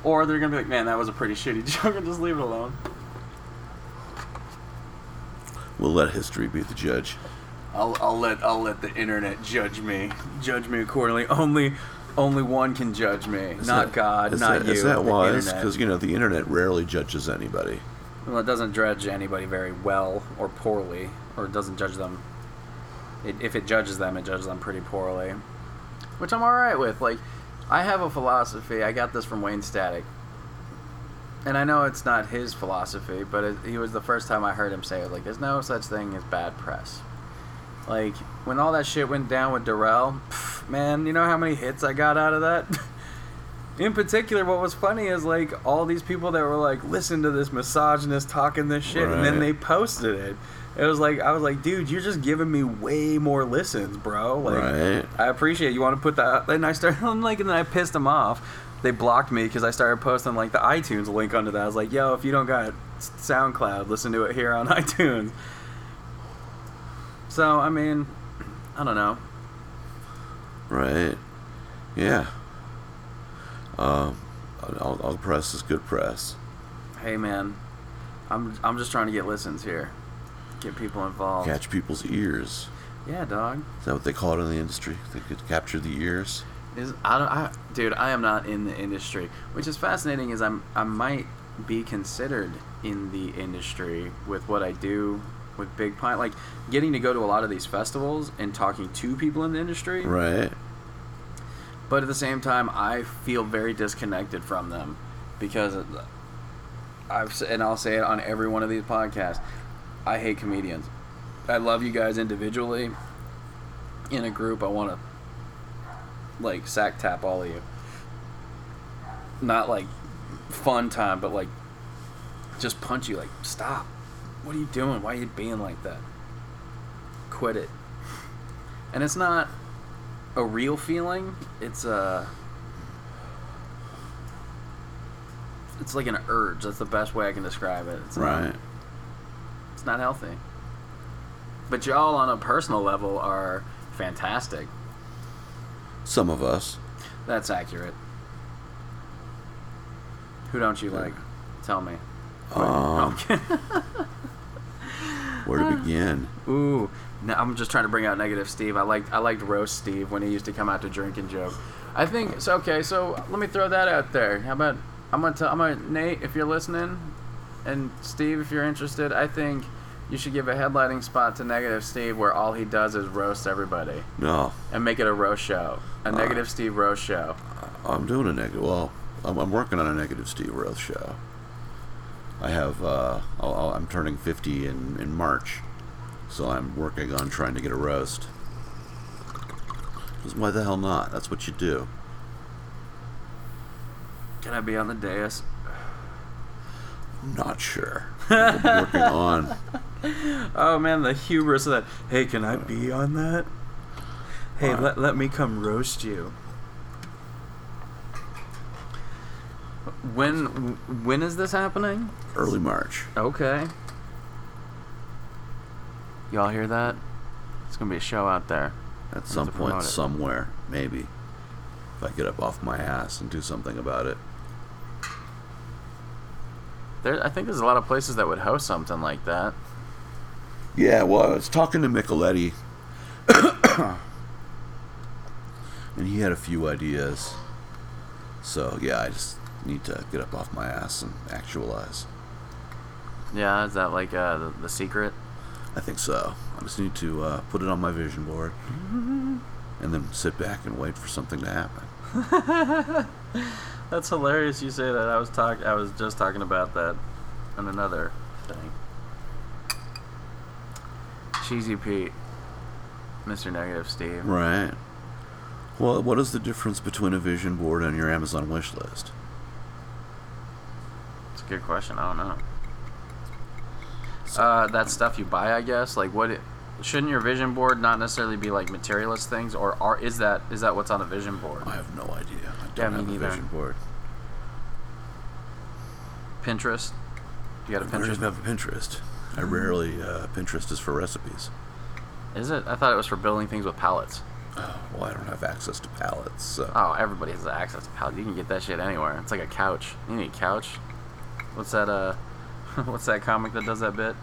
Or they're gonna be like, man, that was a pretty shitty joke, and just leave it alone. We'll let history be the judge. I'll, I'll let I'll let the internet judge me, judge me accordingly. Only only one can judge me, Is not that- God, is not that, you. Is that wise? Because you know the internet rarely judges anybody. Well, it doesn't judge anybody very well or poorly, or it doesn't judge them. It, if it judges them, it judges them pretty poorly, which I'm all right with. Like, I have a philosophy. I got this from Wayne Static, and I know it's not his philosophy, but it, he was the first time I heard him say it. Like, there's no such thing as bad press. Like when all that shit went down with Darrell, pff, man, you know how many hits I got out of that. In particular, what was funny is like all these people that were like, listen to this misogynist talking this shit, and then Right. they posted it. It was like I was like, dude, you're just giving me way more listens, bro. Like, Right. I appreciate it. you want to put that. Then I started I'm like, and then I pissed them off. They blocked me because I started posting like the iTunes link under that. I was like, yo, if you don't got SoundCloud, listen to it here on iTunes. So I mean, I don't know. Right. Yeah. Um, all, all press is good press. Hey man, I'm I'm just trying to get listens here, get people involved. Catch people's ears. Yeah, dog. Is that what they call it in the industry? They could capture the ears. Is I don't I dude, I am not in the industry. Which is fascinating is I'm I might be considered in the industry with what I do with Big Pine. Like getting to go to a lot of these festivals and talking to people in the industry. Right. but at the same time, I feel very disconnected from them because I've and I'll say it on every one of these podcasts. I hate comedians. I love you guys individually. In a group, I want to like sack tap all of you. Not like fun time, but like just punch you. Like stop. What are you doing? Why are you being like that? Quit it. And it's not a real feeling. It's a. It's like an urge. That's the best way I can describe it. It's not- Right. it's not healthy. But y'all, on a personal level, are fantastic. Some of us. That's accurate. Who don't you like? Tell me. Um, where to begin? Ooh, no, I'm just trying to bring out negative Steve. I liked I liked roast Steve when he used to come out to drink and joke. I think so. Okay, so let me throw that out there. How about I'm gonna tell I'm gonna Nate if you're listening, and Steve if you're interested. I think you should give a headlining spot to Negative Steve where all he does is roast everybody No, and make it a roast show, a Negative Steve roast show. I'm doing a negative. Well, I'm, I'm working on a negative Steve Roth show. I have. Uh, I'll, I'll, I'm turning 50 in in March, so I'm working on trying to get a roast. 'Cause why the hell not? That's what you do. Can I be on the dais? Not sure. I'm working on. Oh man, the hubris of that. Hey, can I be on that? Hey, let, let me come roast you. When when is this happening? Early March. Okay. Y'all hear that? It's gonna be a show out there. At some point, somewhere, maybe. If I get up off my ass and do something about it. There, I think there's a lot of places that would host something like that. Yeah, well, I was talking to Micheletti, and he had a few ideas. So yeah, I just need to get up off my ass and actualize. Yeah, is that like uh, the, the secret? I think so. I just need to uh, put it on my vision board, and then sit back and wait for something to happen. That's hilarious. You say that. I was talk. I was just talking about that on another thing. Cheesy Pete, Mr. Negative Steve. Right. Well, what is the difference between a vision board and your Amazon wish list? It's a good question. I don't know. Uh, that stuff you buy, I guess. Like, what? It, shouldn't your vision board not necessarily be like materialist things, or are is that is that what's on a vision board? I have no idea. I Yeah, don't me have a neither. vision board. Pinterest. You got a Pinterest? even have a Pinterest. I rarely uh, Pinterest is for recipes. Is it? I thought it was for building things with pallets. Oh, well, I don't have access to palettes. So. Oh, everybody has access to pallets. You can get that shit anywhere. It's like a couch. You need a couch. What's that? Uh, what's that comic that does that bit?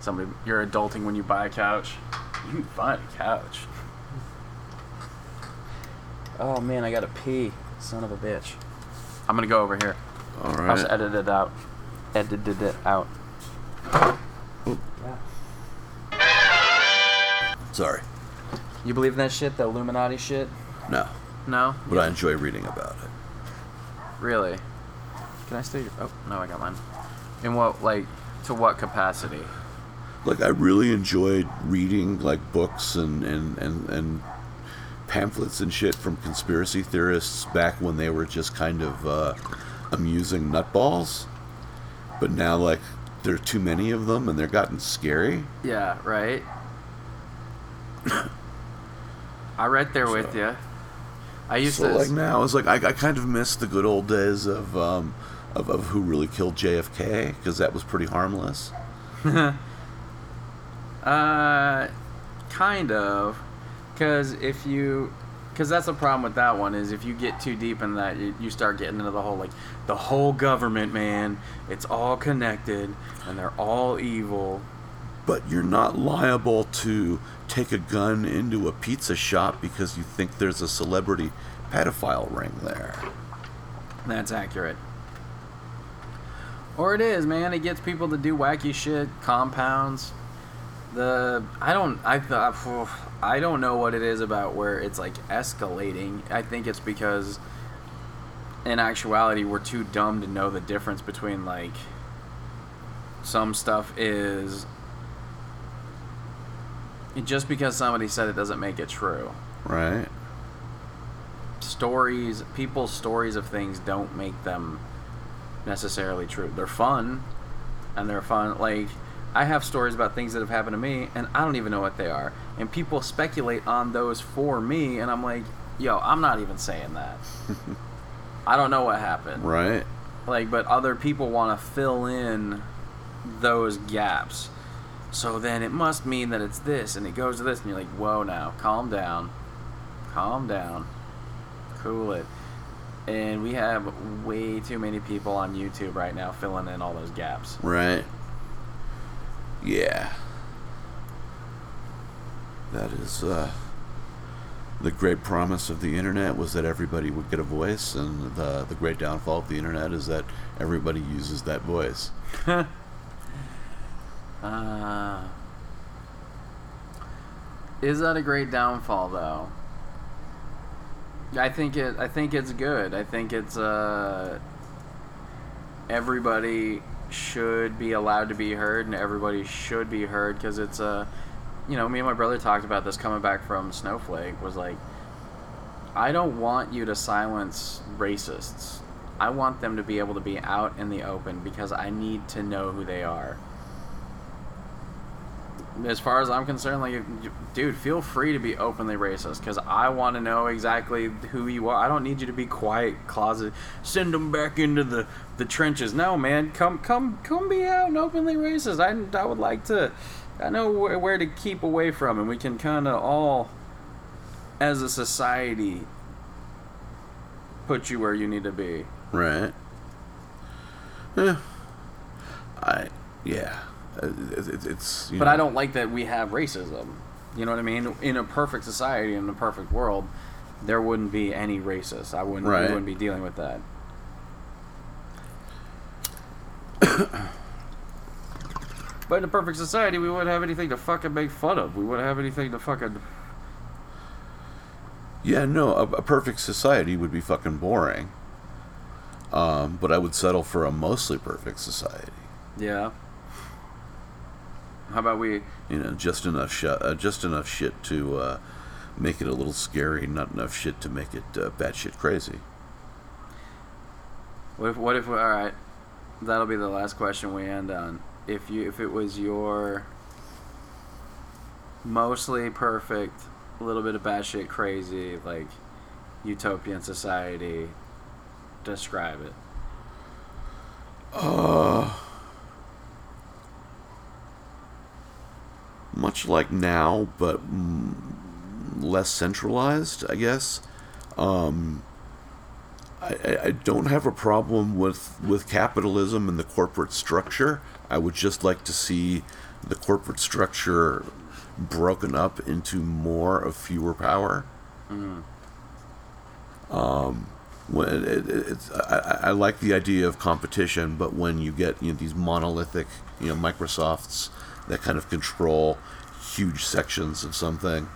Somebody, you're adulting when you buy a couch. You can find a couch. Oh man, I gotta pee. Son of a bitch. I'm gonna go over here. All I'll just right. edit it out. Edited it out. Sorry. You believe in that shit? The Illuminati shit? No, No. but I enjoy reading about it. Really? Can I steal your? Oh no, I got mine. In what like to what capacity? Like, I really enjoyed reading like books and and and, and pamphlets and shit from conspiracy theorists back when they were just kind of uh, amusing nutballs. But now, like, there are too many of them, and they're gotten scary. Yeah, right. I right there with you. I used So to. like now, it's like I, I kind of miss the good old days of um, of, of who really killed JFK because that was pretty harmless. Uh, kind of, because if you, because that's the problem with that one is if you get too deep in that, you, you start getting into the whole like the whole government, man. It's all connected, and they're all evil. But you're not liable to take a gun into a pizza shop because you think there's a celebrity pedophile ring there. That's accurate. Or it is, man. It gets people to do wacky shit, compounds. The I don't I thought I don't know what it is about where it's like escalating. I think it's because in actuality we're too dumb to know the difference between like some stuff is just because somebody said it doesn't make it true. Right. Stories, people's stories of things don't make them necessarily true. They're fun, and they're fun. Like, I have stories about things that have happened to me, and I don't even know what they are. And people speculate on those for me, and I'm like, yo, I'm not even saying that. I don't know what happened. Right. Like, but other people want to fill in those gaps. So then it must mean that it's this, and it goes to this, and you're like, whoa, now, calm down, calm down, cool it. And we have way too many people on YouTube right now filling in all those gaps. Right. Yeah. That is uh, the great promise of the internet was that everybody would get a voice, and the the great downfall of the internet is that everybody uses that voice. Uh, is that a great downfall, though? I think it. I think it's good. I think it's. Uh, everybody should be allowed to be heard, and everybody should be heard because it's a. Uh, you know, me and my brother talked about this coming back from Snowflake. Was like, I don't want you to silence racists. I want them to be able to be out in the open because I need to know who they are as far as I'm concerned, like, dude, feel free to be openly racist because I want to know exactly who you are. I don't need you to be quiet, closet. Send them back into the, the trenches. No, man, come come come be out and openly racist. I, I would like to. I know where, where to keep away from, and we can kind of all, as a society, put you where you need to be. Right. Yeah. I yeah. It's, it's but know. I don't like that we have racism. You know what I mean? In a perfect society, in a perfect world, there wouldn't be any racists. I wouldn't. Right. We wouldn't be dealing with that. but in a perfect society, we wouldn't have anything to fucking make fun of. We wouldn't have anything to fucking. Yeah, no, a, a perfect society would be fucking boring. Um, but I would settle for a mostly perfect society. Yeah. How about we? You know, just enough sh- uh, just enough shit to uh, make it a little scary, not enough shit to make it uh, batshit crazy. What if? What if? All right, that'll be the last question we end on. If you, if it was your mostly perfect, a little bit of batshit crazy, like utopian society, describe it. Uh much like now, but less centralized, I guess. Um, I, I don't have a problem with, with capitalism and the corporate structure. I would just like to see the corporate structure broken up into more of fewer power. Mm. Um, when it, it, it's, I, I, like the idea of competition, but when you get you know, these monolithic, you know, Microsofts that kind of control huge sections of something.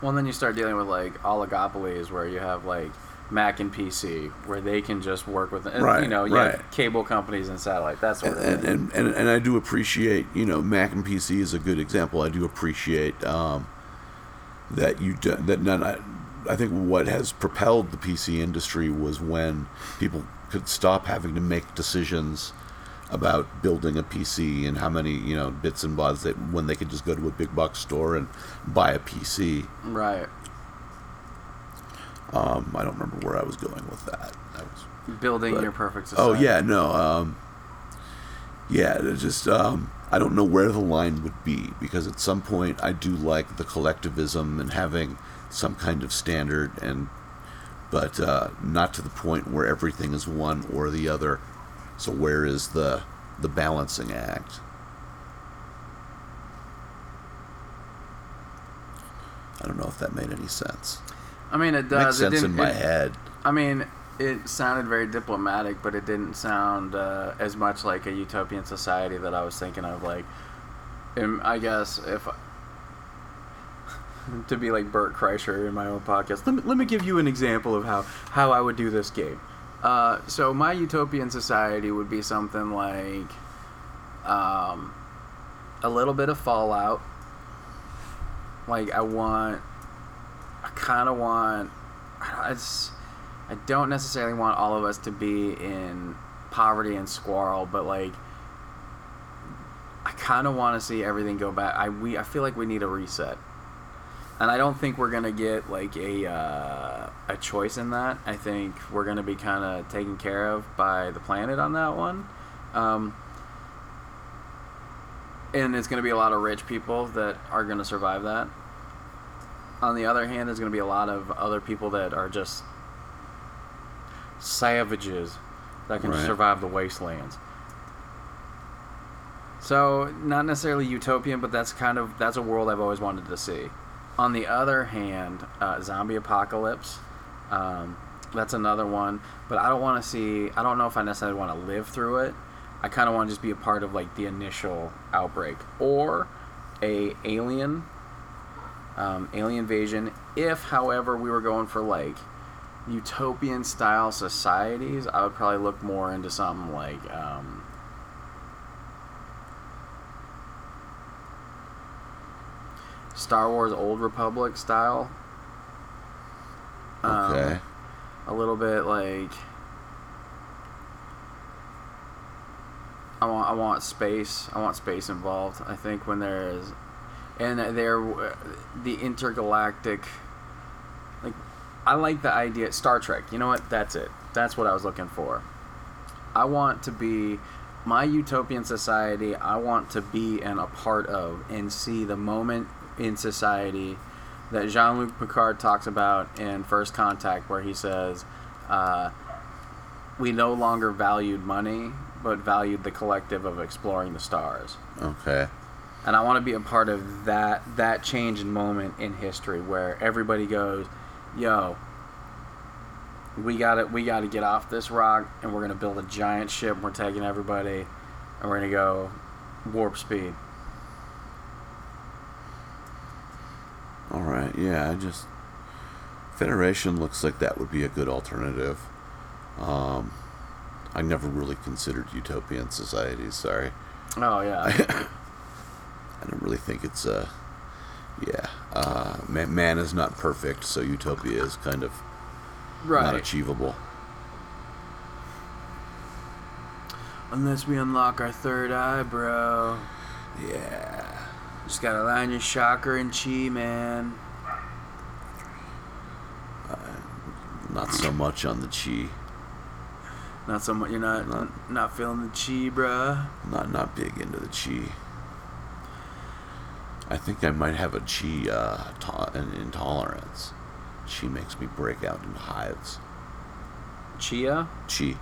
Well, and then you start dealing with like oligopolies where you have like Mac and PC where they can just work with, and, right, you know, you right. cable companies and satellite. That's what. And, and, and, and I do appreciate, you know, Mac and PC is a good example. I do appreciate um, that you do, that none. I, I think what has propelled the PC industry was when people could stop having to make decisions about building a PC and how many you know bits and bytes that when they could just go to a big box store and buy a PC. Right. Um, I don't remember where I was going with that. Was, building but, your perfect society. Oh yeah, no. Um, yeah, just um, I don't know where the line would be because at some point I do like the collectivism and having some kind of standard and but uh, not to the point where everything is one or the other so where is the the balancing act? I don't know if that made any sense. I mean, it does. It Makes sense in my it, head. I mean, it sounded very diplomatic, but it didn't sound uh, as much like a utopian society that I was thinking of. Like, I guess if to be like Bert Kreischer in my own podcast, let me, let me give you an example of how how I would do this game. Uh, so my utopian society would be something like um, a little bit of Fallout. Like I want, I kind of want. I don't necessarily want all of us to be in poverty and squalor, but like I kind of want to see everything go back. I we I feel like we need a reset, and I don't think we're gonna get like a uh, a choice in that. I think we're gonna be kind of taken care of by the planet on that one. Um, and it's going to be a lot of rich people that are going to survive that. On the other hand, there's going to be a lot of other people that are just savages that can Right. survive the wastelands. So, not necessarily utopian, but that's kind of that's a world I've always wanted to see. On the other hand, uh, zombie apocalypse, um, that's another one. But I don't want to see. I don't know if I necessarily want to live through it. I kind of want to just be a part of like the initial outbreak or a alien um, alien invasion. If, however, we were going for like utopian style societies, I would probably look more into something like um, Star Wars Old Republic style. Um, Okay. A little bit like I want I want space. I want space involved. I think when there is and there the intergalactic like I like the idea Star Trek. You know what? That's it. That's what I was looking for. I want to be my utopian society. I want to be and a part of and see the moment in society that Jean-Luc Picard talks about in First Contact, where he says, uh, "We no longer valued money, but valued the collective of exploring the stars." Okay. and I want to be a part of that that change in moment in history where everybody goes, "Yo, we got to we got to get off this rock and we're gonna build a giant ship. And we're taking everybody, and we're gonna go warp speed." All right. Yeah. I just Federation looks like that would be a good alternative. Um, I never really considered utopian societies. Sorry. Oh yeah, I don't really think it's uh yeah. Uh, man, man is not perfect, so utopia is kind of not achievable. Unless we unlock our third eye, bro. Yeah. Just gotta line your chakra and chi, man. Not so much on the chi. Not so much. You're not Not- not, feeling the chi, bruh. Not not big into the chi. I think I might have a chi uh, to- an intolerance. Chi makes me break out in hives. Chia. Chi.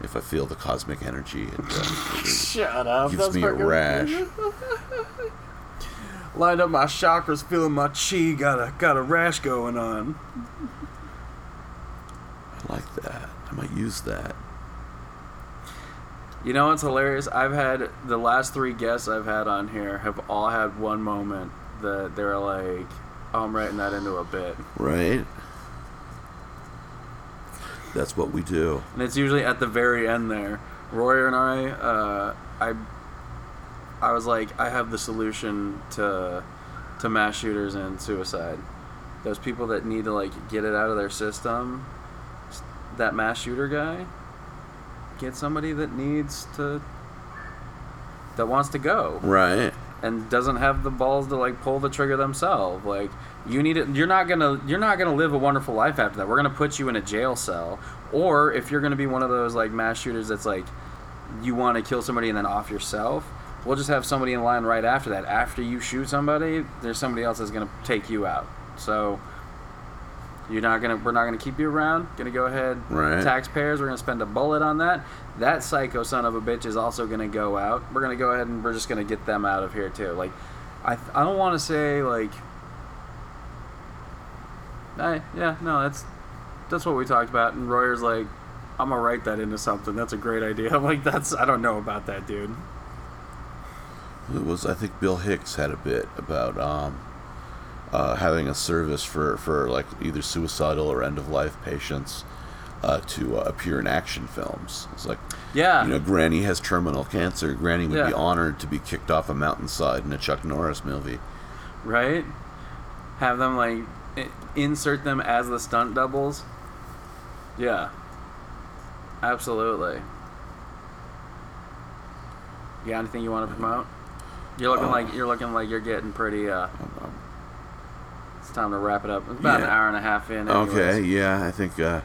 If I feel the cosmic energy, it, uh, Shut up. gives me a rash. Lined up my chakras, feeling my chi. Got a got a rash going on. I like that. I might use that. You know what's hilarious? I've had the last three guests I've had on here have all had one moment that they're like, "Oh, I'm writing that into a bit," Right? That's what we do. and it's usually at the very end there. Royer and I, uh, I, I was like, I have the solution to, to mass shooters and suicide. Those people that need to like get it out of their system. That mass shooter guy. Get somebody that needs to. That wants to go. Right. And doesn't have the balls to like pull the trigger themselves. Like you need it. You're not gonna. You're not gonna live a wonderful life after that. We're gonna put you in a jail cell. Or if you're gonna be one of those like mass shooters that's like, you want to kill somebody and then off yourself. We'll just have somebody in line right after that. After you shoot somebody, there's somebody else that's gonna take you out. So. You're not gonna. We're not gonna keep you around. Gonna go ahead. Right. Taxpayers. We're gonna spend a bullet on that. That psycho son of a bitch is also gonna go out. We're gonna go ahead and we're just gonna get them out of here too. Like, I I don't want to say like. I, yeah, no, that's that's what we talked about. And Royer's like, I'm gonna write that into something. That's a great idea. I'm like, that's I don't know about that, dude. it was I think Bill Hicks had a bit about um, uh, having a service for for like either suicidal or end of life patients uh, to uh, appear in action films. It's like Yeah. you know, Granny has terminal cancer. Granny would be honored to be kicked off a mountainside in a Chuck Norris movie. right? Have them like insert them as the stunt doubles. Yeah. Absolutely. You got anything you want to promote? You're looking Uh, like you're looking like you're getting pretty. uh It's time to wrap it up. It's about an hour and a half in. Okay, yeah, I think uh,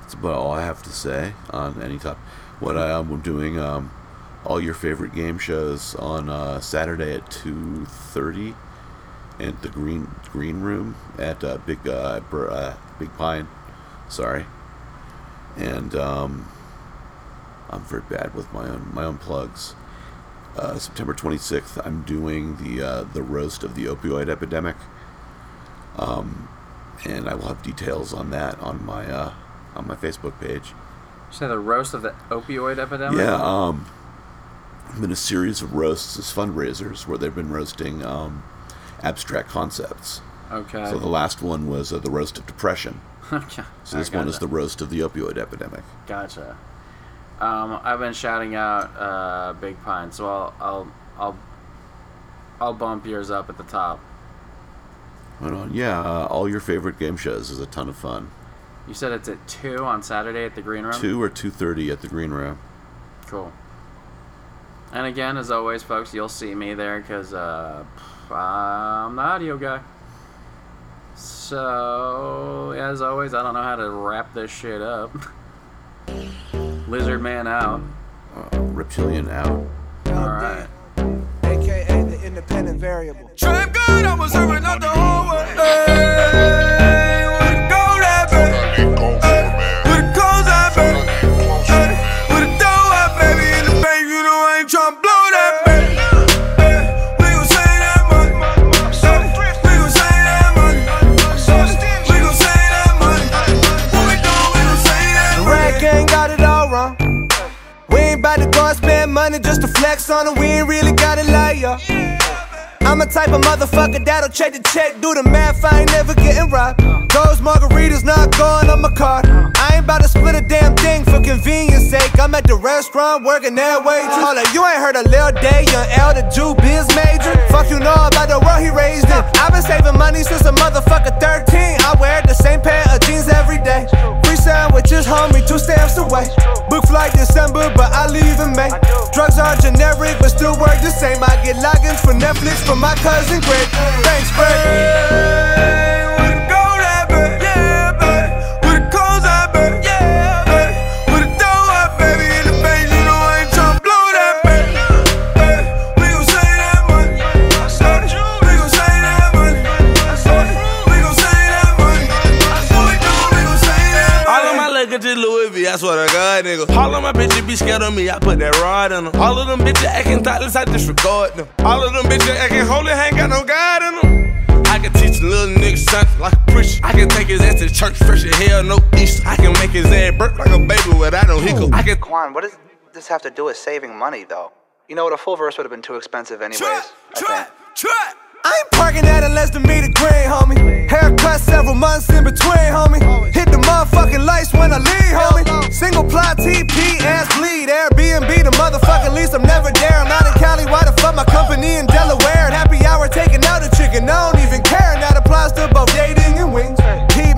that's about all I have to say on any topic. What I am doing, um, all your favorite game shows on uh, Saturday at two thirty, at the Green Green Room at uh, Big uh, uh, Big Pine. Sorry, and um, I'm very bad with my own my own plugs. Uh, September 26th, I'm doing the uh, the roast of the opioid epidemic. Um, and I will have details on that on my uh, on my Facebook page. Say the roast of the opioid epidemic. Yeah, um, been a series of roasts as fundraisers where they've been roasting um, abstract concepts. Okay. So the last one was uh, the roast of depression. Okay. So this one is the roast of the opioid epidemic. Gotcha. Um, I've been shouting out uh, Big Pine, so I'll I'll I'll I'll bump yours up at the top. Right on. Yeah, uh, all your favorite game shows is a ton of fun. You said it's at two on Saturday at the Green Room. Two or two thirty at the Green Room. Cool. And again, as always, folks, you'll see me there because uh, I'm the audio guy. So, as always, I don't know how to wrap this shit up. Lizard Man out. Uh, reptilian out. AKA the independent variable. Trap good, I was serving up the whole way. Hey, where the gold at, baby? Hey, where the clothes at, baby? Hey, where the dough at, baby? In the bank, you know I ain't tryna blow that, baby. Hey, we gon' that money. Hey, we gon' that money. Hey, we gon' that money. What we doing, we gon' save that The money. rag gang got it all wrong. We ain't bout to go and spend money just to flex on it. We ain't really gotta lie, ya. I'm a type of motherfucker that'll check the check, do the math, I ain't never getting robbed. Those margaritas not going on my card. I ain't about to split a damn thing for convenience sake. I'm at the restaurant working that way. Hold you ain't heard a Lil Day, young L, the Jew biz major. Fuck you know about the world he raised in. I've been saving money since a motherfucker 13. I wear the same pair of jeans every day. Sandwiches, homie, two stamps away. Book flight December, but I leave in May. Drugs are generic, but still work the same. I get logins for Netflix from my cousin Greg. Thanks, Greg. Bitches be scared of me, I put that rod in them. All of them bitches acting thoughtless, I disregard them. All of them bitches acting holy, ain't got no God in them. I can teach a little nigga something like a preacher. I can take his ass to church, fresh as hell, no Easter. I can make his ass burp like a baby without no hiccup. I can Quan, what does this have to do with saving money, though? You know what? A full verse would have been too expensive, anyways. I think. I ain't parking at a less than meter green, homie. Haircut several months in between, homie. Hit the motherfucking lights when I leave, homie. Single ply TP, ass bleed. Airbnb, the motherfucking lease. I'm never there. I'm not in Cali. Why the fuck my company in Delaware? Happy hour taking out a chicken. I don't even care. And that applies to both dating and wings.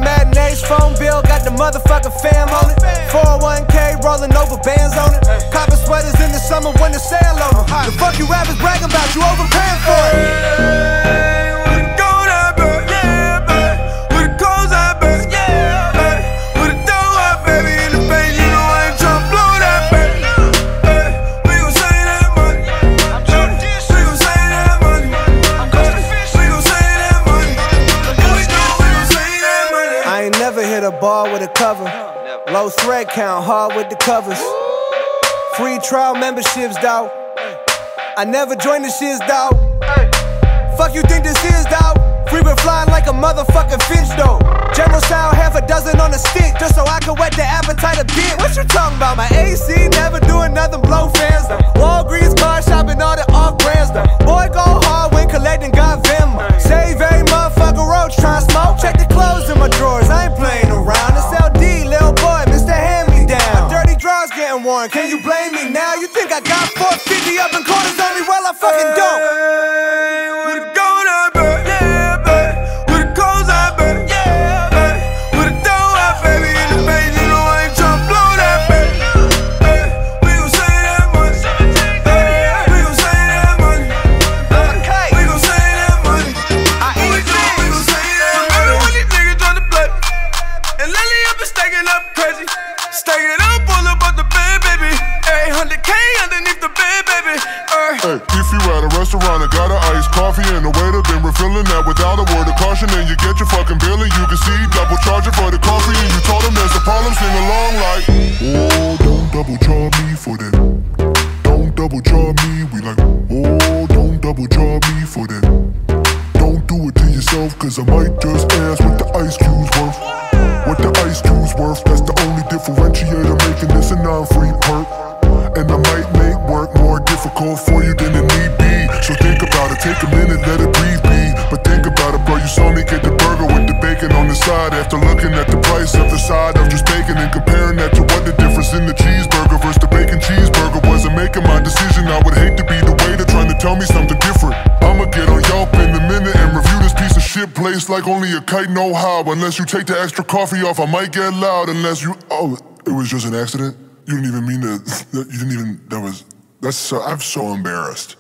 Matinees, phone bill, got the motherfucking fam on it. 401k rolling over bands on it. Copper sweaters in the summer when the sale on them. The fuck you rappers bragging about? You overpaying for it. Hit a ball with a cover. Low thread count, hard with the covers. Free trial memberships, dawg. I never joined the shiz, dawg. Fuck you think this is, dawg? Free Frequent flying like a motherfucking finch though. General sound half a dozen on the stick just so I can whet the appetite a bit. What you talking about? My AC never doing nothing, blow fans though. Walgreens car shopping, all the off brands though. Boy, go hard when collecting, got Venmo. Save every motherfucker roach, tryna smoke. Check the clothes in my drawers, I ain't playing around. It's LD, little boy, Mr. Hand Me Down. My dirty drawers getting worn, can you blame me now? You think I got 450 up in corners on me? Well, I fucking don't. Hey, if you at a restaurant and got an iced coffee and the waiter been refilling that without a word of caution, and you get your fucking bill and you can see double charging for the coffee, and you told him there's a problem, sing along like, Oh, don't double charge me for that. Don't double charge me. We like, Oh, don't double charge me for that. Don't do it to yourself, cause I might just ask what the ice cube's worth. What the ice cube's worth, that's the only differentiator making this a non-free perk. And I might make work more difficult for you than it need be. So think about it, take a minute, let it breathe be. But think about it, bro, you saw me get the burger with the bacon on the side. After looking at the price of the side of just bacon and comparing that to what the difference in the cheeseburger versus the bacon cheeseburger was. And making my decision, I would hate to be the waiter trying to tell me something different. I'ma get on Yelp in a minute and review this piece of shit place like only a kite know how. Unless you take the extra coffee off, I might get loud. Unless you, oh, it was just an accident. You didn't even mean to. You didn't even. That was. That's so. I'm so embarrassed.